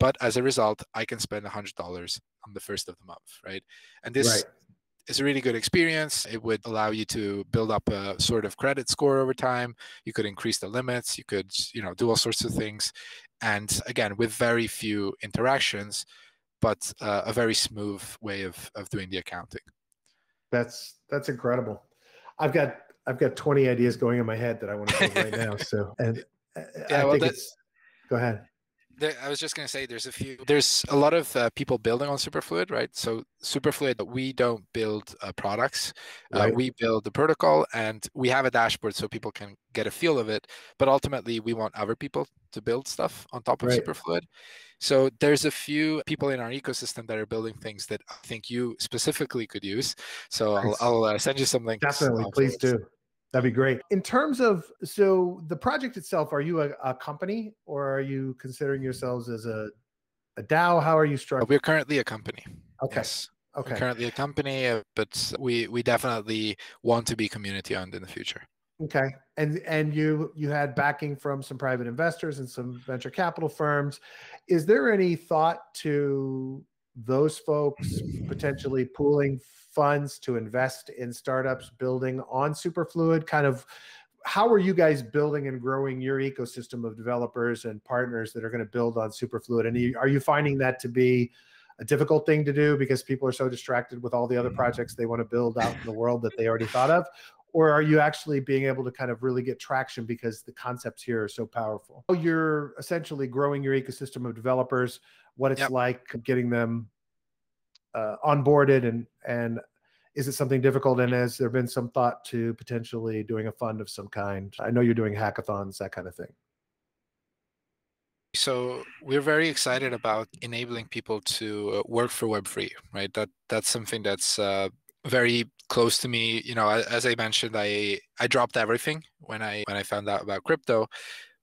But as a result, I can spend $100 on the first of the month, right? And this right it's a really good experience. It would allow you to build up a sort of credit score over time. You could increase the limits. You could, you know, do all sorts of things. And again, with very few interactions, but uh, a very smooth way of, of doing the accounting. That's that's incredible. I've got I've got 20 ideas going in my head that I want to do right now. [laughs] So and uh, yeah, I well, think it's go ahead there, I was just going to say there's a few, there's a lot of uh, people building on Superfluid, right? So Superfluid, we don't build uh, products. Uh, right. Uh, we build the protocol and we have a dashboard so people can get a feel of it. But ultimately, we want other people to build stuff on top of right. Superfluid. So there's a few people in our ecosystem that are building things that I think you specifically could use. So I'll, I'll uh, send you some links. Definitely, please do. That'd be great. In terms of so the project itself, are you a, a company or are you considering yourselves as a a DAO? How are you structured? We're currently a company. Okay. Yes. Okay. We're currently a company, uh, but we we definitely want to be community owned in the future. Okay. And and you you had backing from some private investors and some venture capital firms. Is there any thought to those folks potentially pooling funds to invest in startups building on Superfluid? Kind of how are you guys building and growing your ecosystem of developers and partners that are going to build on Superfluid? And are you finding that to be a difficult thing to do because people are so distracted with all the other mm-hmm. projects they want to build out in the world that they already thought of? Or are you actually being able to kind of really get traction because the concepts here are so powerful? You're essentially growing your ecosystem of developers, what it's yep. like getting them uh, onboarded and and is it something difficult and has there been some thought to potentially doing a fund of some kind i know you're doing hackathons that kind of thing so we're very excited about enabling people to uh, work for web3 right that that's something that's uh, very close to me you know as i mentioned i i dropped everything when i when i found out about crypto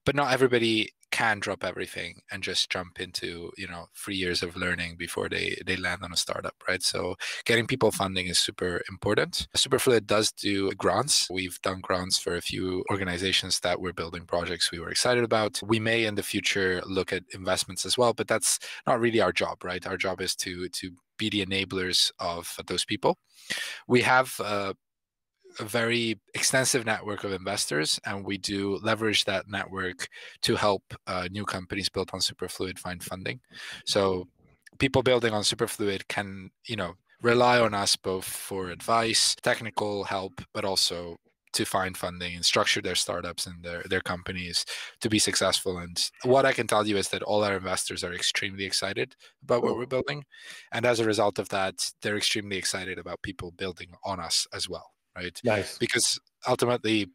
but not everybody can drop everything and just jump into you know three years of learning before they they land on a startup right? So getting people funding is super important. Superfluid does do grants. We've done grants for a few organizations that were building projects we were excited about. We may in the future look at investments as well but that's not really our job right? Our job is to to be the enablers of those people. We have uh, a very extensive network of investors, and we do leverage that network to help uh, new companies built on Superfluid find funding. So people building on Superfluid can, you know, rely on us both for advice, technical help, but also to find funding and structure their startups and their, their companies to be successful. And what I can tell you is that all our investors are extremely excited about what we're building. And as a result of that, they're extremely excited about people building on us as well right? Nice. Because ultimately,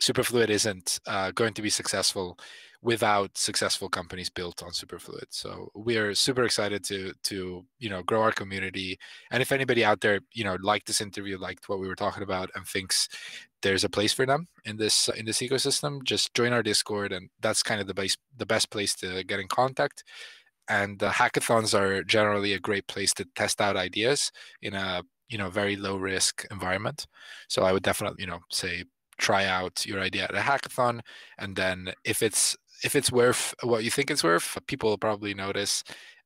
Superfluid isn't uh, going to be successful without successful companies built on Superfluid. So we are super excited to to you know grow our community. And if anybody out there you know liked this interview, liked what we were talking about, and thinks there's a place for them in this in this ecosystem, just join our Discord, and that's kind of the base the best place to get in contact. And hackathons are generally a great place to test out ideas in a you know very low risk environment. So i would definitely you know say try out your idea at a hackathon. And then if it's if it's worth what you think it's worth people will probably notice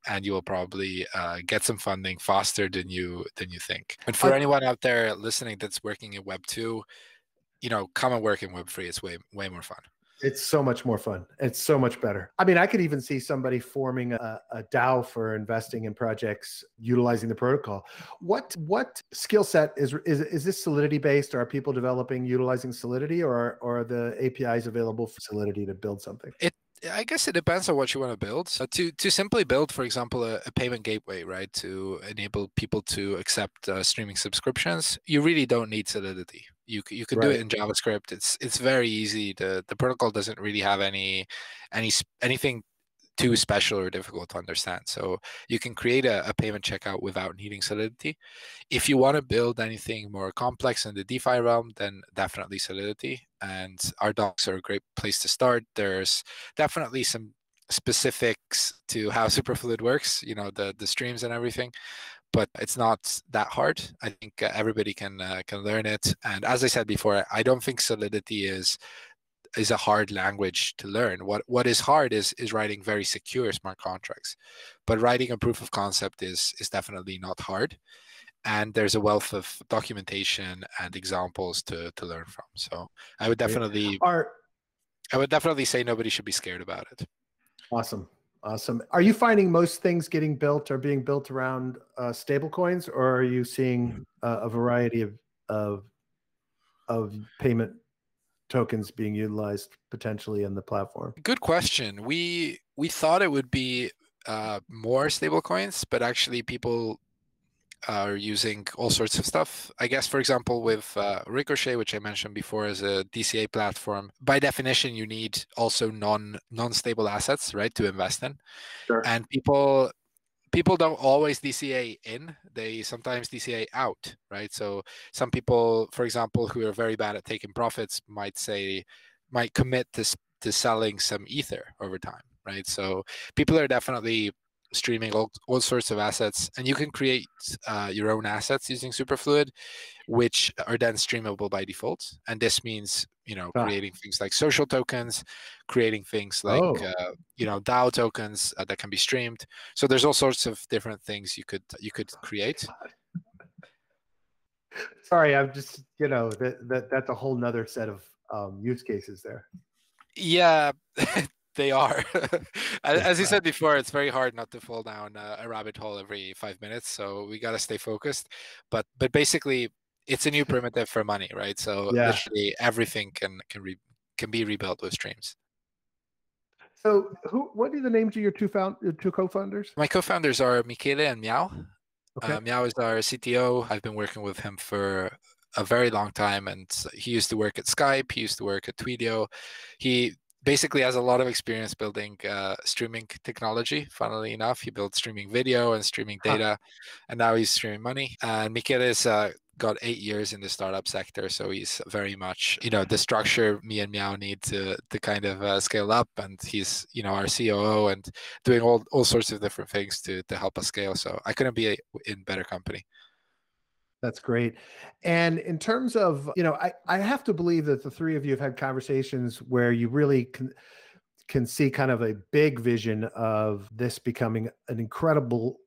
and you will probably uh, get some funding faster than you than you think. And for anyone out there listening that's working in web 2 you know come and work in web 3 it's way way more fun it's so much more fun. It's so much better. I mean, I could even see somebody forming a, a DAO for investing in projects utilizing the protocol. What what skill set is is is this Solidity based? Are people developing utilizing Solidity, or or are the APIs available for Solidity to build something? It I guess it depends on what you want to build. So to to simply build, for example, a, a payment gateway, right, to enable people to accept uh, streaming subscriptions, you really don't need Solidity. You you can right. do it in JavaScript. It's it's very easy. the The protocol doesn't really have any any anything too special or difficult to understand. So you can create a, a, payment checkout without needing Solidity. If you want to build anything more complex in the DeFi realm, then definitely Solidity. And our docs are a great place to start. There's definitely some specifics to how [laughs] Superfluid works, you know, the the streams and everything. But it's not that hard. I think uh, everybody can uh, can learn it. And as I said before, I don't think Solidity is is a hard language to learn. What what is hard is is writing very secure smart contracts, but writing a proof of concept is is definitely not hard. And there's a wealth of documentation and examples to to learn from. So I would definitely Are, I would definitely say nobody should be scared about it. Awesome. Awesome. Are you finding most things getting built are being built around uh, stable coins, or are you seeing uh, a variety of, of of payment tokens being utilized potentially in the platform? Good question. We we thought it would be uh, more stable coins, but actually people are using all sorts of stuff. I guess, for example, with uh, Ricochet, which I mentioned before, as a DCA platform, by definition, you need also non non stable assets, right, to invest in. Sure. And people people don't always DCA in, they sometimes DCA out, right? So some people, for example, who are very bad at taking profits might say, might commit to, to selling some ether over time, right? So people are definitely streaming all, all sorts of assets and you can create uh, your own assets using superfluid which are then streamable by default and this means you know ah. creating things like social tokens creating things like oh. uh, you know dao tokens uh, that can be streamed so there's all sorts of different things you could you could create [laughs] sorry i'm just you know that, that that's a whole nother set of um, use cases there yeah [laughs] they are. [laughs] As you said before, it's very hard not to fall down a rabbit hole every five minutes. So we got to stay focused. But but basically, it's a new primitive for money, right? So yeah. literally everything can can re, can be rebuilt with streams. So, who? What are the names of your two found your two co-founders? My co-founders are Michele and Miao. Okay. Uh, Miao is our CTO. I've been working with him for a very long time, and he used to work at Skype. He used to work at Tweetio. He basically has a lot of experience building uh, streaming technology. Funnily enough, he built streaming video and streaming data, huh. and now he's streaming money. And Michele is uh, got eight years in the startup sector, so he's very much you know the structure me and Miao need to to kind of uh, scale up, and he's you know our COO and doing all all sorts of different things to to help us scale. So I couldn't be in better company. That's great. And in terms of, you know, I, I have to believe that the three of you have had conversations where you really can can see kind of a big vision of this becoming an incredible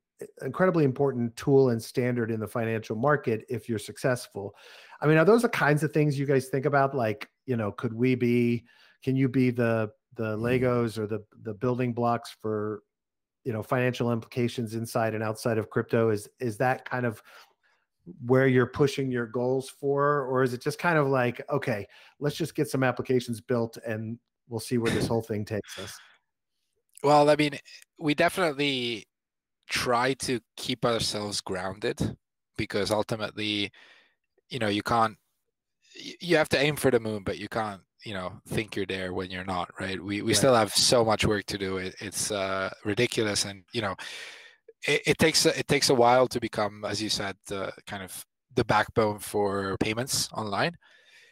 incredibly important tool and standard in the financial market if you're successful. I mean, are those the kinds of things you guys think about? Like, you know, could we be, can you be the the mm. Legos or the the building blocks for, you know, financial implications inside and outside of crypto? Is is that kind of where you're pushing your goals for, or is it just kind of like, okay, let's just get some applications built and we'll see where this whole thing takes us? Well, I mean, we definitely try to keep ourselves grounded because ultimately, you know, you can't, you have to aim for the moon, but you can't, you know, think you're there when you're not, right? We, we right. still have so much work to do. It, it's uh, ridiculous. And, you know, it, it takes, a, it takes a while to become, as you said, the kind of the backbone for payments online.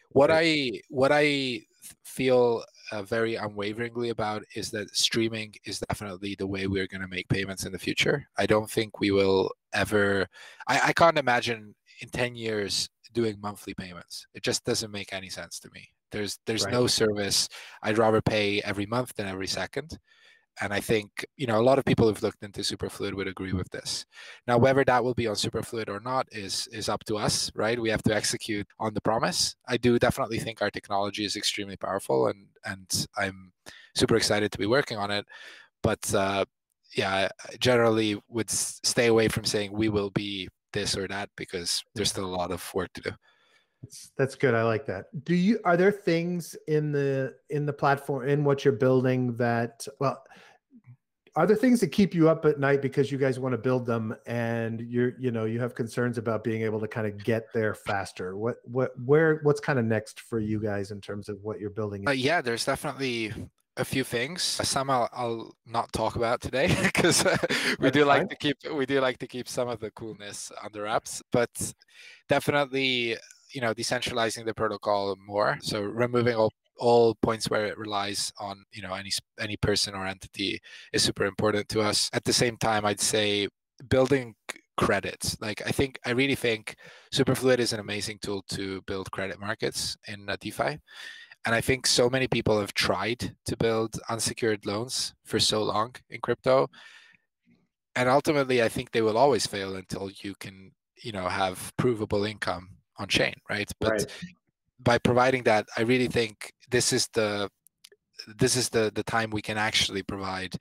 What right. I, what I feel uh, very unwaveringly about is that streaming is definitely the way we're going to make payments in the future. I don't think we will ever. I, I can't imagine in ten years doing monthly payments. It just doesn't make any sense to me. There's there's right. no service I'd rather pay every month than every second. And I think, you know, a lot of people who've looked into Superfluid would agree with this. Now, whether that will be on Superfluid or not is is up to us, right? We have to execute on the promise. I do definitely think our technology is extremely powerful and and I'm super excited to be working on it. But uh, yeah, I generally would stay away from saying we will be this or that because there's still a lot of work to do. That's, that's good. I like that. Do you are there things in the in the platform in what you're building that well are there things that keep you up at night because you guys want to build them and you're you know you have concerns about being able to kind of get there faster what what where what's kind of next for you guys in terms of what you're building uh, yeah there's definitely a few things some I'll, I'll not talk about today [laughs] because uh, [laughs] we That's do like to keep we do like to keep some of the coolness under wraps but definitely you know decentralizing the protocol more. So removing all all points where it relies on you know any any person or entity is super important to us. At the same time i'd say building credits. Like i think i really think superfluid is an amazing tool to build credit markets in uh, defi. And i think so many people have tried to build unsecured loans for so long in crypto. And ultimately i think they will always fail until you can you know have provable income on chain right but right. by providing that i really think this is the this is the the time we can actually provide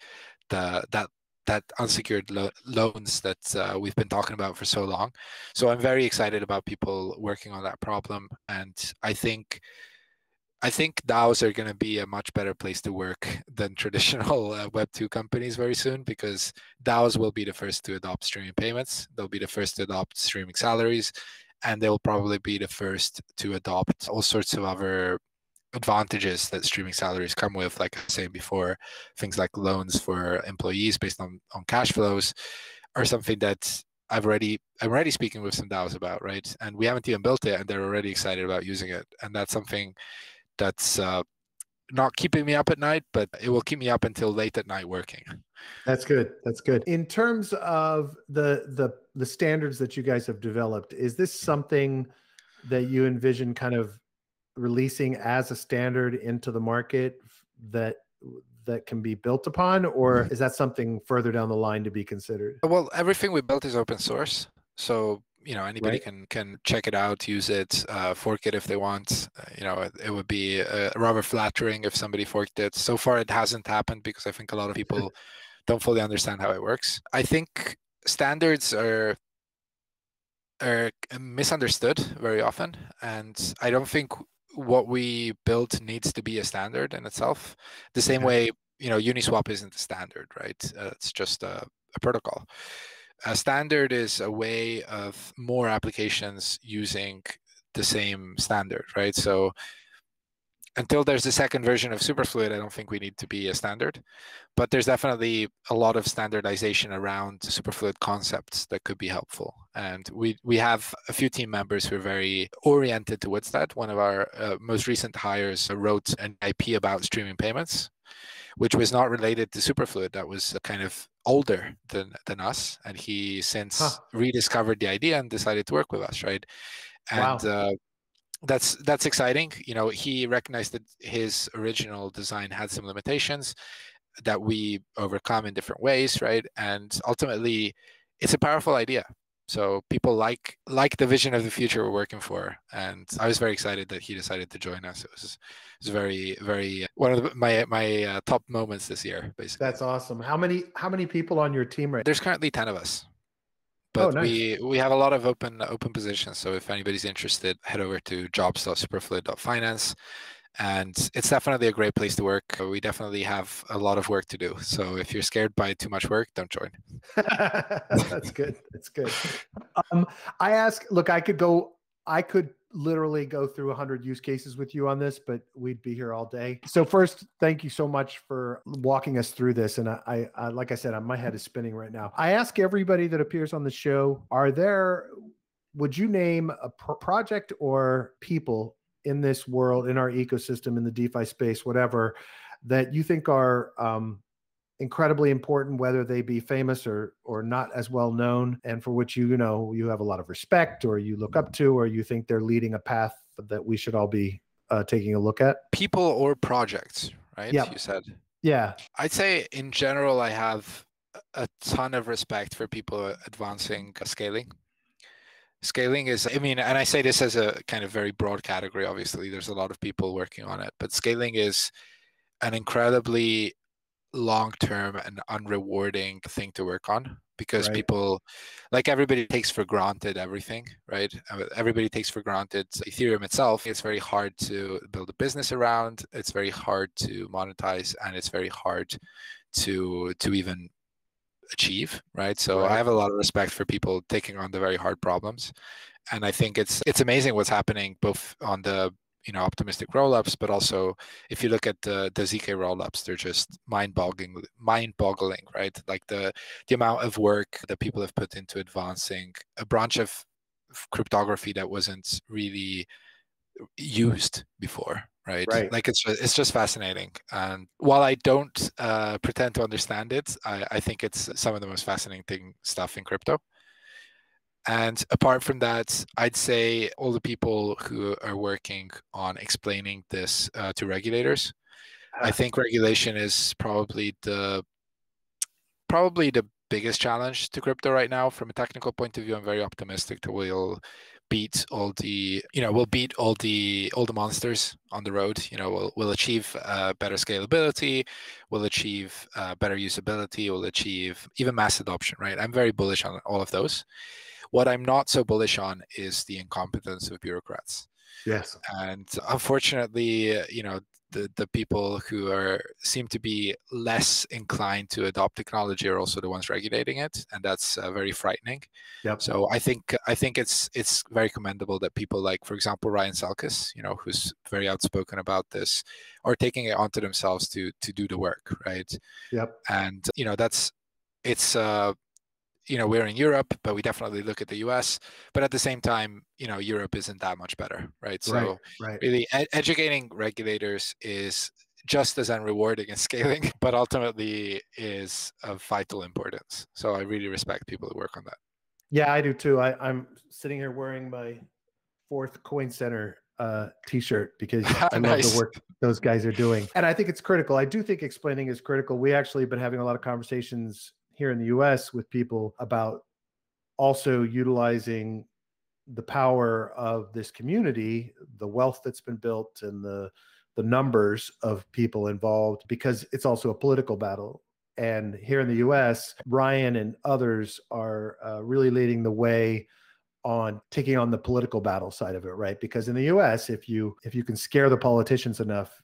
the that that unsecured lo- loans that uh, we've been talking about for so long. So I'm very excited about people working on that problem, and I think I think DAOs are going to be a much better place to work [laughs] than traditional uh, Web two companies very soon because DAOs will be the first to adopt streaming payments. They'll be the first to adopt streaming salaries, and they'll probably be the first to adopt all sorts of other advantages that streaming salaries come with, like I was saying before, things like loans for employees based on, on cash flows are something that I've already I'm already speaking with some DAOs about, right? And we haven't even built it and they're already excited about using it. And that's something that's uh, not keeping me up at night, but it will keep me up until late at night working. That's good. That's good. In terms of the the the standards that you guys have developed, is this something that you envision kind of releasing as a standard into the market that that can be built upon or is that something further down the line to be considered well everything we built is open source so you know anybody right. can can check it out use it uh, fork it if they want uh, you know it, it would be uh, rather flattering if somebody forked it so far it hasn't happened because i think a lot of [laughs] people don't fully understand how it works i think standards are are misunderstood very often, and I don't think what we built needs to be a standard in itself. The same way, you know, Uniswap isn't a standard, right? Uh, it's just a, a protocol. A standard is a way of more applications using the same standard, right? So until there's a second version of Superfluid, I don't think we need to be a standard. But there's definitely a lot of standardization around Superfluid concepts that could be helpful. And we, we have a few team members who are very oriented towards that. One of our uh, most recent hires wrote an EIP about streaming payments, which was not related to Superfluid. That was kind of older than, than us. And he since huh. rediscovered the idea and decided to work with us, right? And wow. uh, that's that's exciting. You know, he recognized that his original design had some limitations that we overcome in different ways, right? And ultimately, it's a powerful idea. So people like like the vision of the future we're working for, and I was very excited that he decided to join us. It was it was very very one of the, my my uh, top moments this year, basically. That's awesome. How many how many people on your team right? There's currently ten of us. Oh, but oh, nice. we we have a lot of open open positions. So if anybody's interested, head over to jobs.superfluid.finance. And it's definitely a great place to work. We definitely have a lot of work to do. So if you're scared by too much work, don't join. [laughs] That's good. That's good. Um, I ask, look, I could go, I could literally go through 100 use cases with you on this, but we'd be here all day. So first, thank you so much for walking us through this. And I, I like I said, my head is spinning right now. I ask everybody that appears on the show, are there, would you name a pro- project or people in this world, in our ecosystem, in the DeFi space, whatever, that you think are um, incredibly important, whether they be famous or or not as well known, and for which you, you know you have a lot of respect or you look up to, or you think they're leading a path that we should all be uh, taking a look at? People or projects, right? Yeah, you said. Yeah, I'd say in general, I have a ton of respect for people advancing scaling. Scaling is, I mean, and I say this as a kind of very broad category. Obviously, there's a lot of people working on it, but scaling is an incredibly long term and unrewarding thing to work on because right. people like everybody takes for granted everything right uh, everybody takes for granted ethereum itself it's very hard to build a business around it's very hard to monetize and it's very hard to to even achieve right so right. i have a lot of respect for people taking on the very hard problems and i think it's it's amazing what's happening both on the you know optimistic rollups, but also if you look at the the zk rollups, they're just mind-boggling, mind-boggling, right? Like the the amount of work that people have put into advancing a branch of cryptography that wasn't really used before, right? right. Like it's it's just fascinating. And while I don't uh, pretend to understand it, I, I think it's some of the most fascinating thing stuff in crypto. And apart from that, I'd say all the people who are working on explaining this uh, to regulators. I ah. think regulation is probably the probably the biggest challenge to crypto right now. From a technical point of view, I'm very optimistic that we'll beat all the you know we'll beat all the all the monsters on the road. You know we'll we'll achieve uh, better scalability, we'll achieve uh, better usability, we'll achieve even mass adoption. Right, I'm very bullish on all of those. What I'm not so bullish on is the incompetence of bureaucrats. Yes. And unfortunately, you know, the, the people who are seem to be less inclined to adopt technology are also the ones regulating it, and that's uh, very frightening. Yep. So I think I think it's it's very commendable that people like, for example, Ryan Selkis, you know, who's very outspoken about this, are taking it onto themselves to to do the work, right? Yep. And you know, that's it's uh you know we're in Europe, but we definitely look at the U.S. But at the same time, you know Europe isn't that much better, right? So right, right. really, ed- educating regulators is just as unrewarding as scaling, [laughs] but ultimately is of vital importance. So I really respect people who work on that. Yeah, I do too. I, I'm sitting here wearing my fourth Coin Center uh, t-shirt because [laughs] I nice. love the work those guys are doing, and I think it's critical. I do think explaining is critical. We actually have been having a lot of conversations here in the US with people about also utilizing the power of this community, the wealth that's been built and the the numbers of people involved because it's also a political battle. And here in the US, Ryan and others are uh, really leading the way on taking on the political battle side of it, right? Because in the US, if you if you can scare the politicians enough,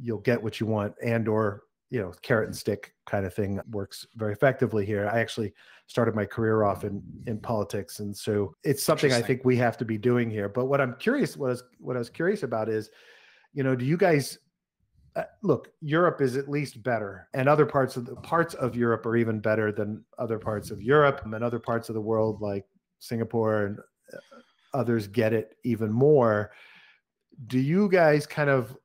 you'll get what you want and or you know carrot and stick kind of thing works very effectively here. I actually started my career off in in politics and so it's something i think we have to be doing here. But what i'm curious what I was what i was curious about is you know do you guys uh, look europe is at least better and other parts of the parts of europe are even better than other parts of europe and other parts of the world like singapore and uh, others get it even more. Do you guys kind of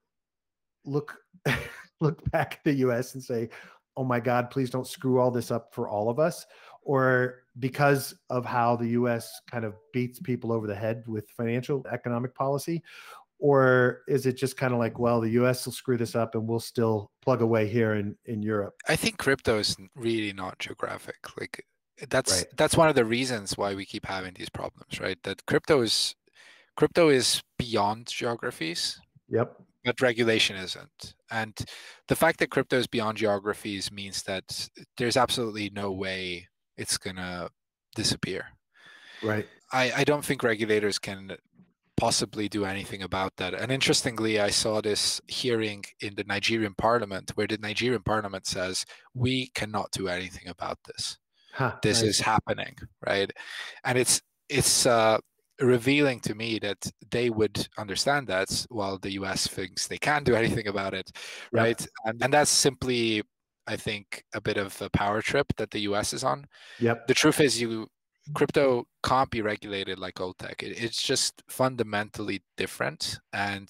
look [laughs] look [laughs] back at the US and say, oh my God, please don't screw all this up for all of us? Or because of how the US kind of beats people over the head with financial economic policy? Or is it just kind of like, well, the US will screw this up and we'll still plug away here in, in Europe? I think crypto is really not geographic. Like that's right. that's one of the reasons why we keep having these problems, right? That crypto is crypto is beyond geographies. Yep but regulation isn't. And the fact that crypto is beyond geographies means that there's absolutely no way it's going to disappear. Right. I, I don't think regulators can possibly do anything about that. And interestingly, I saw this hearing in the Nigerian parliament where the Nigerian parliament says, we cannot do anything about this. Huh, this is happening, right? And it's it's uh, revealing to me that they would understand that while the US thinks they can't do [laughs] anything about it, right? Yep. And, and that's simply, I think, a bit of a power trip that the US is on. Yep. The truth is, you crypto can't be regulated like old tech. It, it's just fundamentally different, and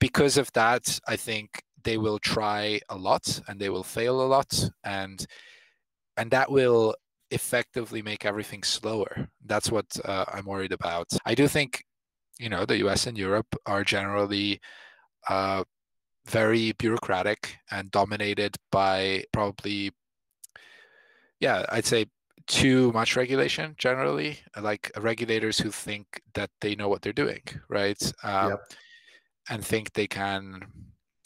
because of that, I think they will try a lot and they will fail a lot, and and that will effectively make everything slower. That's what uh, I'm worried about. I do think, you know, the US and Europe are generally uh, very bureaucratic and dominated by probably, yeah, I'd say too much regulation generally, like regulators who think that they know what they're doing, right? Um, yep. And think they can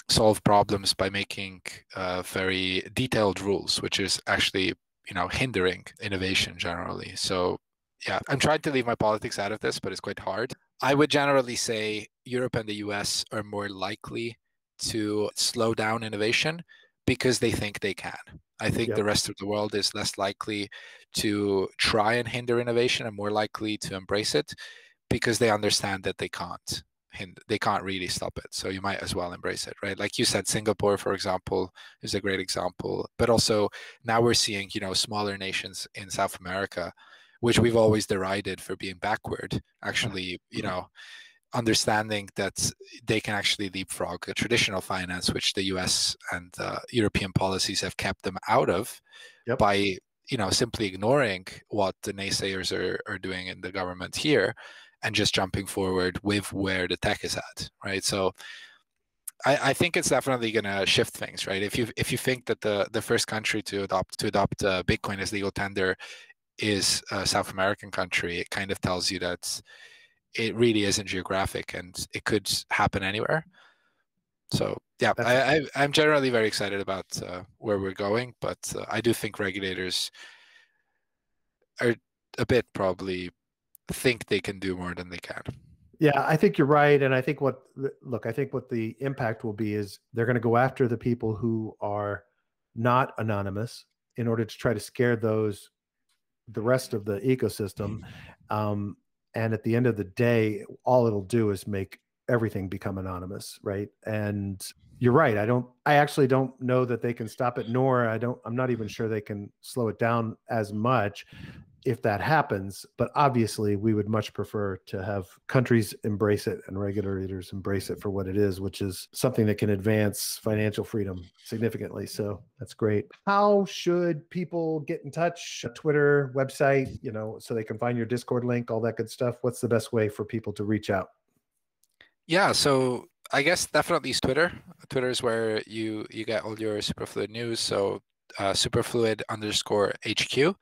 solve problems by making uh, very detailed rules, which is actually you know hindering innovation generally. So yeah i'm trying to leave my politics out of this but it's quite hard. I would generally say europe and the us are more likely to slow down innovation because they think they can. I think yep. the rest of the world is less likely to try and hinder innovation and more likely to embrace it because they understand that they can't they can't really stop it so you might as well embrace it right? Like you said singapore for example is a great example but also now we're seeing you know smaller nations in south america which we've always derided for being backward actually you know understanding that they can actually leapfrog a traditional finance which the us and uh, european policies have kept them out of yep. by you know simply ignoring what the naysayers are, are doing in the government here and just jumping forward with where the tech is at, right? So I, I think it's definitely going to shift things, right? If you if you think that the the first country to adopt to adopt uh, Bitcoin as legal tender is a South American country, it kind of tells you that it really isn't geographic and it could happen anywhere. So yeah, I, I am generally very excited about uh, where we're going, but uh, I do think regulators are a bit probably think they can do more than they can. Yeah, I think you're right. And I think what, look, I think what the impact will be is they're going to go after the people who are not anonymous in order to try to scare those, the rest of the ecosystem. Um, and at the end of the day, all it'll do is make everything become anonymous. Right. And you're right. I don't, I actually don't know that they can stop it, nor I don't, I'm not even sure they can slow it down as much if that happens. But obviously, we would much prefer to have countries embrace it and regulators embrace it for what it is, which is something that can advance financial freedom significantly. So that's great. How should people get in touch? Twitter, website, you know, so they can find your Discord link, all that good stuff. What's the best way for people to reach out? Yeah, so I guess definitely Twitter. Twitter is where you you get all your superfluid news. So uh, superfluid underscore HQ.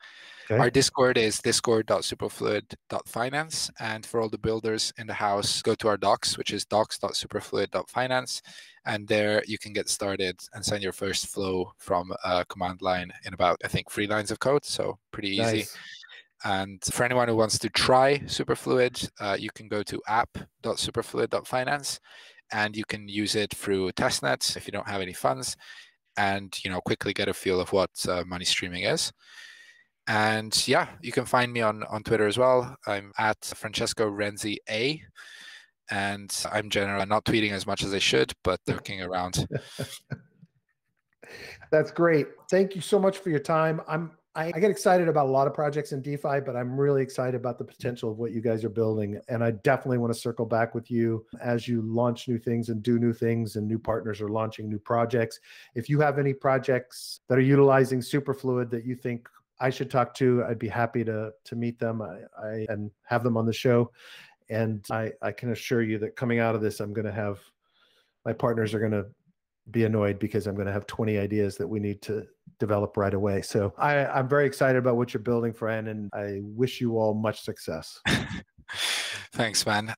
Okay. Our Discord is discord.superfluid.finance. And for all the builders in the house, go to our docs, which is docs.superfluid.finance. And there you can get started and send your first flow from a command line in about, I think, three lines of code. So pretty easy. Nice. And for anyone who wants to try Superfluid, uh, you can go to app.superfluid.finance and you can use it through testnets if you don't have any funds and you know quickly get a feel of what uh, money streaming is and yeah you can find me on on twitter as well. I'm at francesco renzi a. And i'm generally not tweeting as much as i should but looking around. [laughs] That's great. Thank you so much for your time. I'm I, I, get excited about a lot of projects in DeFi, but I'm really excited about the potential of what you guys are building. And I definitely want to circle back with you as you launch new things and do new things, and new partners are launching new projects. If you have any projects that are utilizing Superfluid that you think I should talk to, I'd be happy to to meet them I, I and have them on the show. And I, I can assure you that coming out of this, I'm going to have my partners are going to be annoyed because I'm going to have 20 ideas that we need to develop right away. So I, I'm very excited about what you're building, Fran, and I wish you all much success. [laughs] Thanks, man.